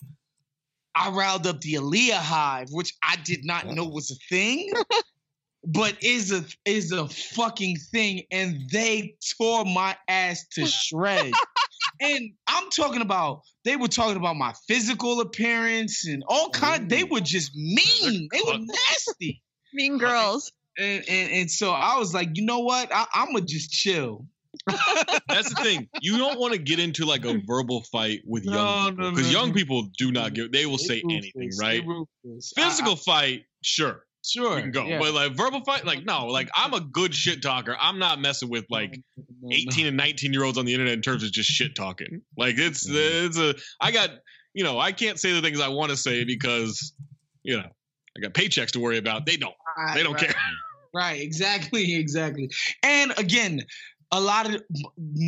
Speaker 6: I riled up the Aaliyah hive, which I did not know was a thing, but is a is a fucking thing, and they tore my ass to shreds. and I'm talking about they were talking about my physical appearance and all kind. They were just mean. They were nasty.
Speaker 5: mean Girls.
Speaker 6: And, and and so I was like, you know what? I, I'm gonna just chill. [laughs]
Speaker 8: That's the thing. You don't want to get into like a verbal fight with
Speaker 6: No,
Speaker 8: young people because
Speaker 6: no,
Speaker 8: young
Speaker 6: no.
Speaker 8: people do not give. They will say
Speaker 6: They
Speaker 8: anything,
Speaker 6: ruthless.
Speaker 8: right?
Speaker 6: They ruthless. I-
Speaker 8: Physical
Speaker 6: I-
Speaker 8: fight, sure,
Speaker 6: sure,
Speaker 8: we can go.
Speaker 6: yeah.
Speaker 8: But like verbal fight, like no. [laughs] Like I'm a good shit talker. I'm not messing with like
Speaker 6: No, no, no.
Speaker 8: 18 and 19 year olds on the internet in terms of just shit talking. Like it's mm-hmm. it's a I got you know I can't say the things I want to say because you know I got paychecks to worry about. They don't. They don't
Speaker 6: right,
Speaker 8: care.
Speaker 6: Right, exactly, [laughs] exactly. And again, a lot of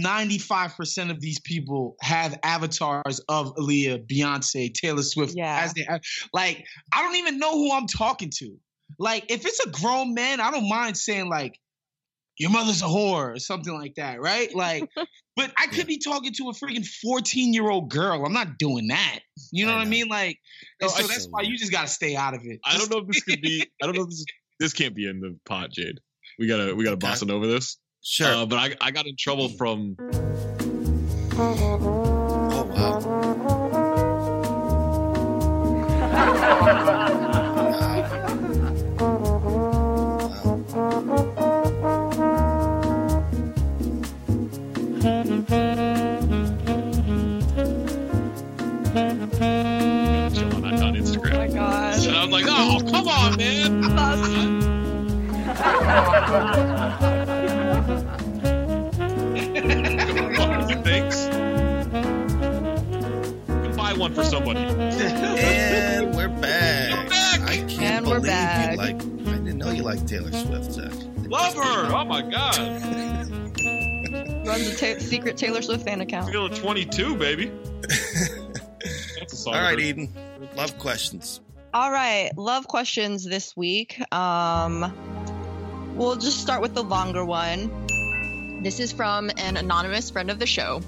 Speaker 6: 95% of these people have avatars of Aaliyah, Beyonce, Taylor Swift
Speaker 5: Yeah.
Speaker 6: as they like I don't even know who I'm talking to. Like if it's a grown man, I don't mind saying like your mother's a whore or something like that, right? Like, [laughs] but I could be talking to a freaking 14 year old girl. I'm not doing that. You know
Speaker 4: I
Speaker 6: what I mean? Like,
Speaker 8: No,
Speaker 6: so
Speaker 8: I-
Speaker 6: that's why you just gotta stay out of it.
Speaker 8: I don't know if this could be. I don't know if this. This can't be in the pot, Jade. We gotta we gotta boss it over this.
Speaker 4: Sure.
Speaker 8: Uh, but I I got in trouble from
Speaker 4: oh wow. [laughs]
Speaker 8: Thanks. You can buy one for somebody.
Speaker 4: And we're back.
Speaker 8: back.
Speaker 4: I can't
Speaker 5: And we're
Speaker 4: believe
Speaker 5: back.
Speaker 4: you like. I didn't know you liked Taylor Swift, Zach.
Speaker 8: Love her. Oh my god.
Speaker 5: Runs a ta- secret Taylor Swift fan account.
Speaker 8: Feel 22, baby. That's a song.
Speaker 4: All right,
Speaker 8: for-
Speaker 4: Eden. Love questions.
Speaker 5: All right, love questions this week. Um, we'll just start with the longer one. This is from an anonymous friend of the show.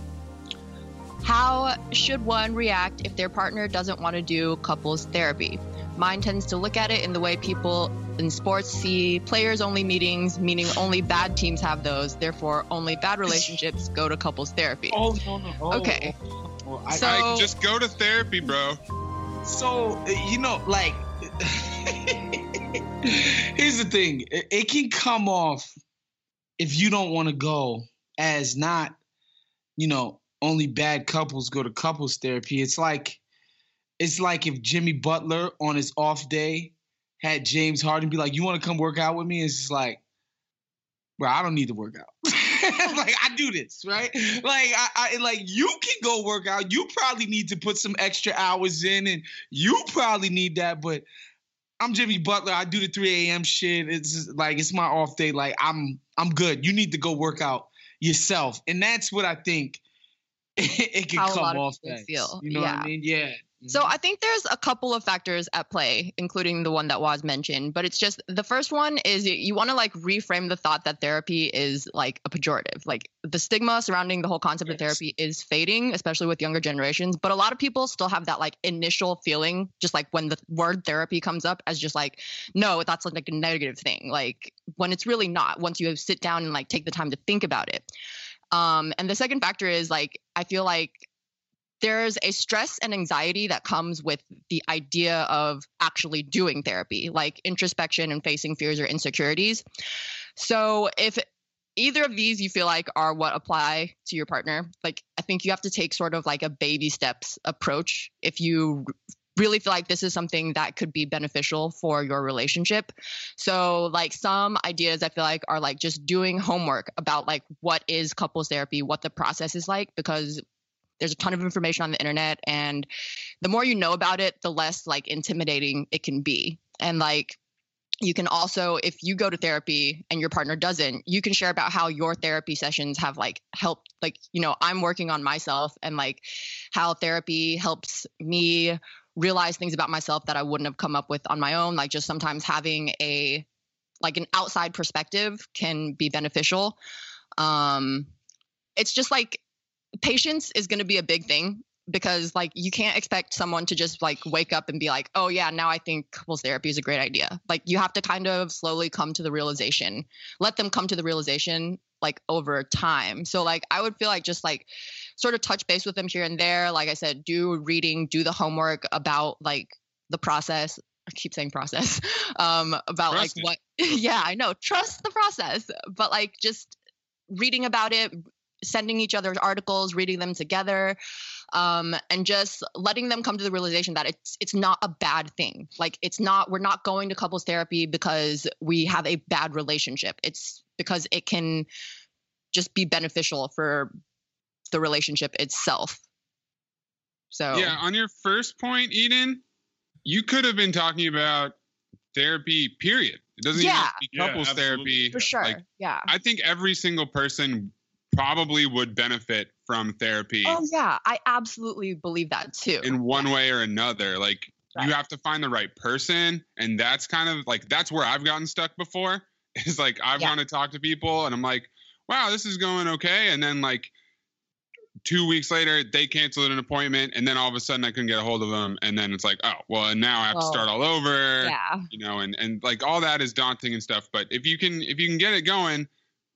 Speaker 5: How should one react if their partner doesn't want to do couples therapy? Mine tends to look at it in the way people in sports see players only meetings, meaning only bad teams have those. Therefore, only bad [laughs] relationships go to couples therapy.
Speaker 6: Oh no no. Oh,
Speaker 5: Okay.
Speaker 6: oh, I,
Speaker 5: So-
Speaker 7: I just go to therapy, bro.
Speaker 6: So you know, like, [laughs] here's the thing: it, can come off if you don't want to go as not, you know, only bad couples go to couples therapy. It's like, it's like if Jimmy Butler on his off day had James Harden be like, "You want to come work out with me?" It's just like, bro, I don't need to work out. [laughs] like I do this, right? Like I, I like you can go work out. You probably need to put some extra hours in, and you probably need that. But I'm Jimmy Butler. I do the 3 a.m. shit. It's like it's my off day. Like I'm I'm good. You need to go work out yourself, and that's what I think [laughs] it can
Speaker 5: How
Speaker 6: come
Speaker 5: of
Speaker 6: off as.
Speaker 5: feel.
Speaker 6: You know what I mean? Yeah.
Speaker 5: So I think there's a couple of factors at play, including the one that was mentioned. But it's just the first one is you, you want to like reframe the thought that therapy is like a pejorative. Like the stigma surrounding the whole concept of therapy is fading, especially with younger generations. But a lot of people still have that like initial feeling, just like when the word therapy comes up, as just like, no, that's like a negative thing. Like when it's really not. Once you have sit down and like take the time to think about it. Um, and the second factor is like I feel like there's a stress and anxiety that comes with the idea of actually doing therapy, like introspection and facing fears or insecurities. So if either of these you feel like are what apply to your partner, like I think you have to take sort of like a baby steps approach if you really feel like this is something that could be beneficial for your relationship. So like some ideas I feel like are like just doing homework about like what is couples therapy, what the process is like because there's a ton of information on the internet and the more you know about it the less like intimidating it can be. And like you can also if you go to therapy and your partner doesn't you can share about how your therapy sessions have like helped like you know i'm working on myself and like how therapy helps me realize things about myself that i wouldn't have come up with on my own. Like just sometimes having a like an outside perspective can be beneficial. Um it's just like patience is going to be a big thing because like you can't expect someone to just like wake up and be like oh yeah now i think couples therapy is a great idea. Like you have to kind of slowly come to the realization let them come to the realization like over time. So like i would feel like just like sort of touch base with them here and there. Like i said do reading do the homework about like the process. I keep saying process. [laughs] Um about
Speaker 7: Trust
Speaker 5: like
Speaker 7: it.
Speaker 5: what [laughs] yeah i know. Trust the process but like just reading about it sending each other articles, reading them together, um, and just letting them come to the realization that it's it's not a bad thing. Like it's not we're not going to couples therapy because we have a bad relationship. It's because it can just be beneficial for the relationship itself. So
Speaker 7: Yeah, on your first point, Eden, you could have been talking about therapy, period. It doesn't
Speaker 5: Yeah.
Speaker 7: even have to be couples
Speaker 8: absolutely.
Speaker 7: therapy.
Speaker 5: for sure,
Speaker 7: Like,
Speaker 5: yeah.
Speaker 7: I think every single person probably would benefit from therapy
Speaker 5: Oh yeah, I absolutely believe that too.
Speaker 7: in one way or another. Like
Speaker 5: Right.
Speaker 7: you have to find the right person, and that's kind of like that's where I've gotten stuck before. [laughs] is like I've
Speaker 5: Yeah.
Speaker 7: gone to talk to people and I'm like, wow, this is going okay. And then like two weeks later, they canceled an appointment, and then all of a sudden I couldn't get a hold of them. And then it's like, oh, well, now I have to start all over.
Speaker 5: Yeah.
Speaker 7: You know, and and like all that is daunting and stuff. But if you can if you can get it going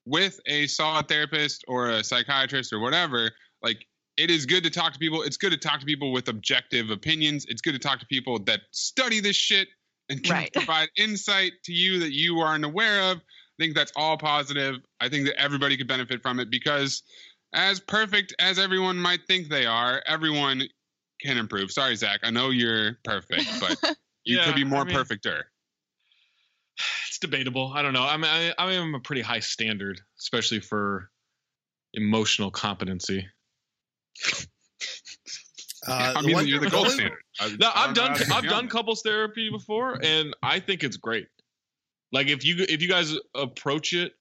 Speaker 7: with a solid therapist or a psychiatrist or whatever, like it is good to talk to people. It's good to talk to people with objective opinions. It's good to talk to people that study this shit and can
Speaker 5: Right.
Speaker 7: provide insight to you that you aren't aware of. I think that's all positive. I think that everybody could benefit from it because, as perfect as everyone might think they are, everyone can improve. Sorry, Zach. I know you're perfect, but [laughs] you
Speaker 8: Yeah,
Speaker 7: could be more
Speaker 8: I mean-
Speaker 7: perfecter.
Speaker 8: It's debatable. I don't know. I mean, I, I am a pretty high standard, especially for emotional competency. [laughs]
Speaker 4: Uh,
Speaker 7: I mean,
Speaker 4: one-
Speaker 7: you're the
Speaker 4: the
Speaker 7: gold standard. I-
Speaker 8: No,
Speaker 7: I'm
Speaker 8: I've done I've done couples therapy before, and I think it's great. Like if you if you guys approach it,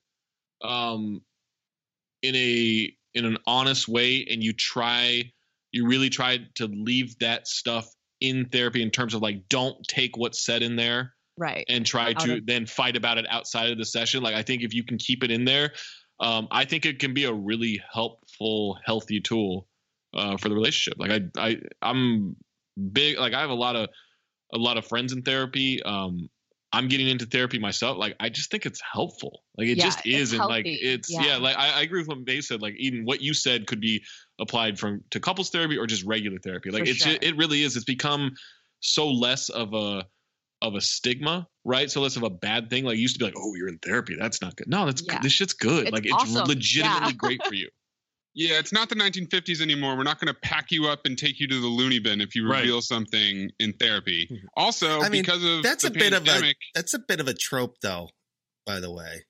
Speaker 8: um, in a in an honest way, and you try, you really try to leave that stuff in therapy in terms of like don't take what's said in there
Speaker 5: Right.
Speaker 8: and try to
Speaker 5: of-
Speaker 8: then fight about it outside of the session. Like I think if you can keep it in there, um, I think it can be a really helpful, healthy tool uh, for the relationship. Like I, I, I'm big. Like I have a lot of a lot of friends in therapy. Um, I'm getting into therapy myself. Like I just think it's helpful. Like it
Speaker 5: Yeah,
Speaker 8: just is, and like it's yeah.
Speaker 5: Yeah.
Speaker 8: like I, I agree with what May said. Like even what you said could be applied from to couples therapy or just regular therapy. Like
Speaker 5: For
Speaker 8: it's
Speaker 5: sure.
Speaker 8: it really is. It's become so less of a of a stigma, right? So less of a bad thing. Like it used to be like, oh, you're in therapy. That's not good. No, that's
Speaker 5: Yeah.
Speaker 8: good. This shit's good.
Speaker 5: It's
Speaker 8: like it's
Speaker 5: awesome.
Speaker 8: legitimately
Speaker 5: Yeah.
Speaker 8: great for you. [laughs]
Speaker 7: Yeah, it's not the 1950s anymore. We're not going to pack you up and take you to the loony bin if you
Speaker 8: Right.
Speaker 7: reveal something in therapy. Mm-hmm. Also,
Speaker 4: I mean,
Speaker 7: because of
Speaker 4: that's
Speaker 7: the
Speaker 4: a bit of a that's a bit of a trope though by the way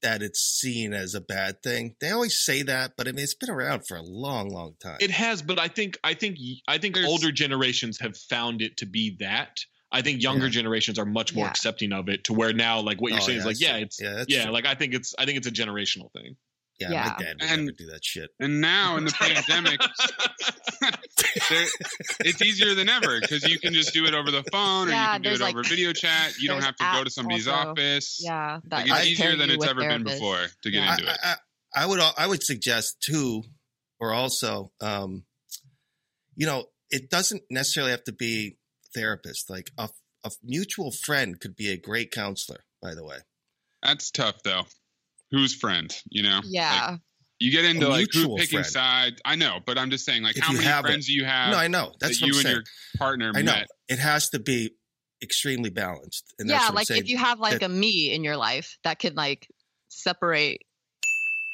Speaker 4: that it's seen as a bad thing they always say that but i mean it's been around for a long long time
Speaker 8: It has, but I think I think I think
Speaker 7: There's-
Speaker 8: older generations have found it to be that. I think younger
Speaker 4: Yeah.
Speaker 8: generations are much more
Speaker 5: Yeah.
Speaker 8: accepting of it to where now like what you're
Speaker 4: Oh,
Speaker 8: saying
Speaker 4: yeah,
Speaker 8: is like yeah it's
Speaker 4: yeah,
Speaker 8: yeah
Speaker 4: true.
Speaker 8: like I think it's I think it's a generational thing.
Speaker 4: yeah,
Speaker 5: Yeah.
Speaker 4: my dad would
Speaker 7: And-
Speaker 4: never do that shit
Speaker 7: and now in the [laughs] pandemic, [laughs] it's easier than ever because you can just do it over the phone or you can do it
Speaker 5: like-
Speaker 7: over video chat. You don't have to go to somebody's
Speaker 5: also.
Speaker 7: office.
Speaker 5: Yeah. That
Speaker 7: Like, it's
Speaker 5: pair
Speaker 7: easier than it's
Speaker 5: with
Speaker 7: ever been before to get
Speaker 5: Yeah.
Speaker 7: into it.
Speaker 4: I, I, I would I would suggest too, or also, um, you know, it doesn't necessarily have to be therapist. Like a, a mutual friend could be a great counselor. By the way,
Speaker 7: That's tough though. Who's friend? You know? Like,
Speaker 5: Yeah.
Speaker 7: you get into
Speaker 4: A
Speaker 7: like who picking
Speaker 4: friend.
Speaker 7: sides. I know, but I'm just saying, like,
Speaker 4: If
Speaker 7: how many
Speaker 4: have
Speaker 7: friends do you have
Speaker 4: no, I know that's
Speaker 7: that
Speaker 4: what
Speaker 7: you
Speaker 4: I'm
Speaker 7: and
Speaker 4: saying.
Speaker 7: your partner
Speaker 4: I know
Speaker 7: met?
Speaker 4: it has to be extremely balanced. And
Speaker 5: yeah.
Speaker 4: what
Speaker 5: Like if you have like
Speaker 4: that-
Speaker 5: a me in your life that can like separate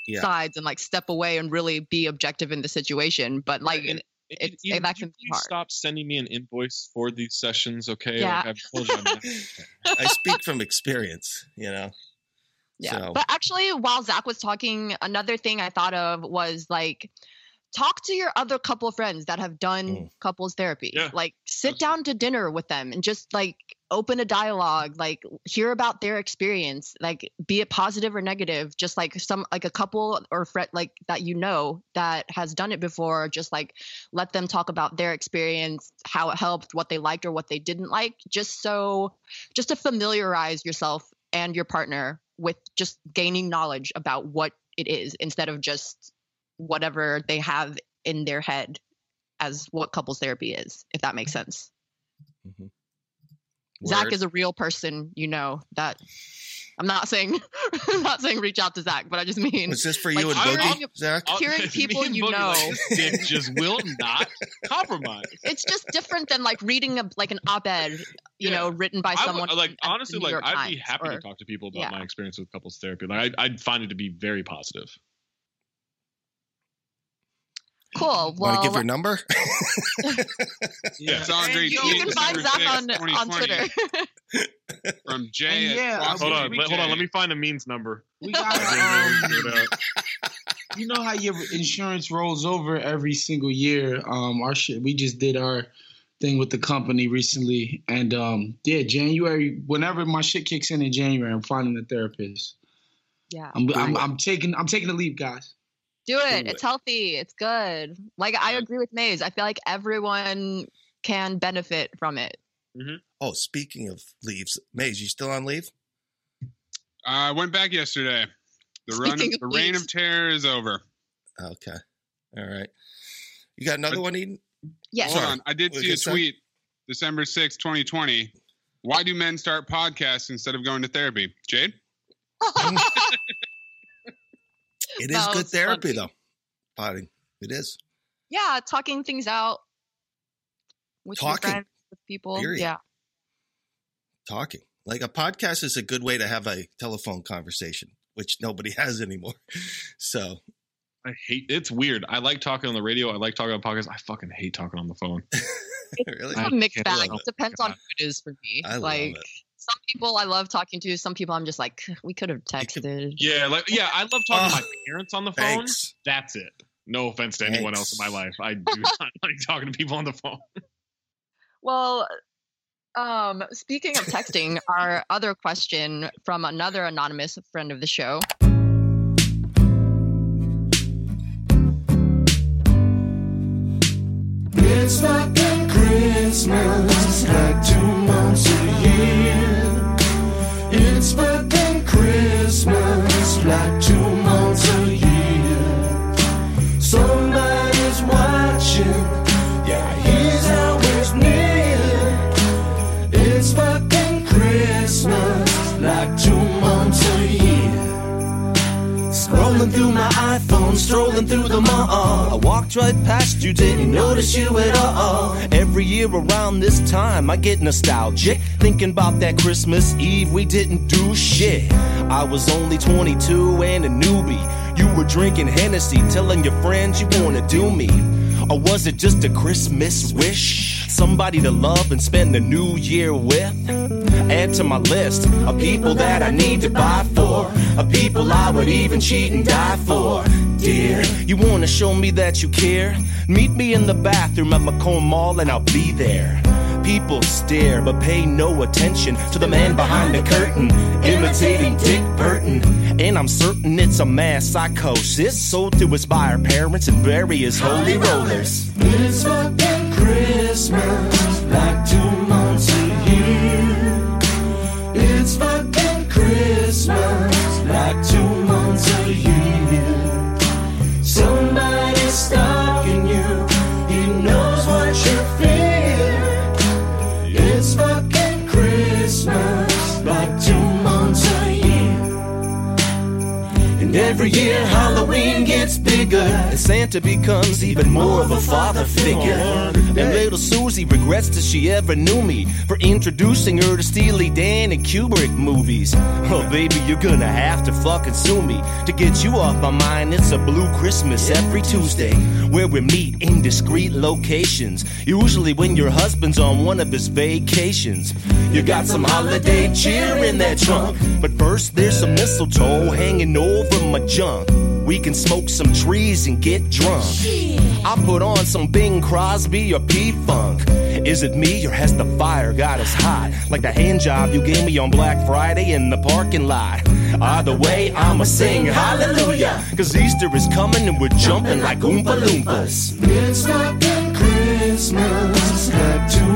Speaker 4: Yeah.
Speaker 5: sides and like step away and really be objective in the situation. But like,
Speaker 8: And-
Speaker 5: it's-
Speaker 8: Ian,
Speaker 5: that
Speaker 8: could you
Speaker 5: can be hard.
Speaker 8: stop sending me an invoice for these sessions, okay?
Speaker 5: Yeah.
Speaker 8: Like I've told you I'm not- [laughs]
Speaker 4: I speak from experience. You know.
Speaker 5: Yeah.
Speaker 4: So-
Speaker 5: But actually, while Zach was talking, another thing I thought of was like, talk to your other couple friends that have done
Speaker 4: Mm.
Speaker 5: couples therapy.
Speaker 8: Yeah.
Speaker 5: Like, sit down to dinner with them and just like open a dialogue, like, hear about their experience, like, be it positive or negative. Just like some, like a couple or friend, like that you know that has done it before, just like let them talk about their experience, how it helped, what they liked or what they didn't like, just so, just to familiarize yourself and your partner with just gaining knowledge about what it is instead of just whatever they have in their head as what couples therapy is, if that makes sense. Zach
Speaker 4: Word.
Speaker 5: is a real person, you know that. I'm not saying, [laughs] I'm not saying reach out to Zach, but I just mean
Speaker 4: Was this for
Speaker 5: like,
Speaker 4: you and
Speaker 5: hearing-
Speaker 4: Boogie, Zach?
Speaker 5: Hearing people
Speaker 8: and
Speaker 5: you
Speaker 8: Boogie,
Speaker 5: know. [laughs]
Speaker 8: like, dick just will not compromise.
Speaker 5: it's just different than like reading a like an op-ed, you
Speaker 8: Yeah.
Speaker 5: know, written by
Speaker 8: I would-
Speaker 5: someone.
Speaker 8: like
Speaker 5: at the
Speaker 8: honestly,
Speaker 5: New
Speaker 8: like
Speaker 5: York
Speaker 8: I'd be happy
Speaker 5: or-
Speaker 8: to talk to people about
Speaker 5: yeah.
Speaker 8: my experience with couples therapy. Like I'd, I'd find it to be very positive.
Speaker 5: Cool.
Speaker 4: Want
Speaker 5: Well,
Speaker 4: to give your number? [laughs]
Speaker 7: Yeah, it's Andre
Speaker 5: you, you can find
Speaker 7: December
Speaker 5: Zach on on Twitter. [laughs]
Speaker 7: From Jay
Speaker 6: And yeah,
Speaker 8: Hold on, let, hold on. Let me find a means number.
Speaker 6: We got um, you know how your insurance rolls over every single year. Um, our shit, we just did our thing with the company recently, and um, yeah, January. Whenever my shit kicks in in January, I'm finding a therapist.
Speaker 5: yeah.
Speaker 6: I'm, I'm, I'm taking, I'm taking the leap, guys.
Speaker 5: Do it.
Speaker 4: Do
Speaker 5: It's healthy. It's good. Like I agree with Maze. I feel like everyone can benefit from it. Mm-hmm.
Speaker 4: Oh, speaking of leaves, Maze, you still on leave?
Speaker 7: I went back yesterday. The run, of,
Speaker 9: of
Speaker 7: the reign of terror is over.
Speaker 4: Okay. All right. You got another one, Eden?
Speaker 5: Yes.
Speaker 7: Hold
Speaker 4: Sorry.
Speaker 7: on. I did
Speaker 4: What
Speaker 7: see a
Speaker 4: you say?
Speaker 7: tweet December sixth, 2020. Why do men start podcasts instead of going to therapy? Jade? [laughs] [laughs] [laughs]
Speaker 4: It is good therapy,
Speaker 9: funny.
Speaker 4: though. Potting. It is.
Speaker 5: yeah, talking things out with your
Speaker 4: Talking,
Speaker 5: friends, with people.
Speaker 4: period.
Speaker 5: Yeah.
Speaker 4: Talking. Like a podcast is a good way to have a telephone conversation, which nobody [laughs] has anymore. So,
Speaker 8: I hate it's weird. I like talking on the radio. I like talking on podcasts. I fucking hate talking on the phone. [laughs]
Speaker 4: really?
Speaker 9: A mixed bag.
Speaker 8: love
Speaker 9: Depends on who it is for me.
Speaker 4: I love
Speaker 9: like
Speaker 4: it.
Speaker 5: Some people I love talking to. Some people I'm just like, we could have texted.
Speaker 8: Yeah, like yeah, I love talking to my parents on the phone.
Speaker 4: Thanks.
Speaker 8: That's it. No offense to anyone else in my life. I do [laughs] not like talking to people on the phone.
Speaker 5: Well, um, speaking of texting, [laughs] our other question from another anonymous friend of the show.
Speaker 10: It's fucking Christmas, iPhone, strolling through the mall. I walked right past you, didn't notice you at all. Every year around this time, I get nostalgic. Thinking about that Christmas Eve, we didn't do shit. I was only 22 and a newbie. You were drinking Hennessy, telling your friends you wanna do me. Or was it just a Christmas wish? Somebody to love and spend the new year with? Add to my list of people that I need to buy for. Of people I would even cheat and die for. Dear, you wanna show me that you care? Meet me in the bathroom at Macomb Mall and I'll be there. People stare but pay no attention to the man behind the curtain, imitating Dick Burton. And I'm certain it's a mass psychosis, sold to inspire parents and various holy rollers. It's fucking Christmas, every year Halloween gets bigger, and Santa becomes even more of a father figure. And little Susie regrets that she ever knew me for introducing her to Steely Dan and Kubrick movies. Oh, baby, you're gonna have to fucking sue me to get you off my mind. It's a blue Christmas every Tuesday where we meet in discreet locations. Usually when your husband's on one of his vacations. You got some holiday cheer in that trunk, but first there's some mistletoe hanging over my junk. We can smoke some trees and get drunk. I put on some Bing Crosby or P Funk. Is it me or has the fire got us hot? Like the hand job you gave me on Black Friday in the parking lot. Either way, I'ma sing hallelujah. Cause Easter is coming and we're jumping like Oompa Loompas. It's fucking Christmas, two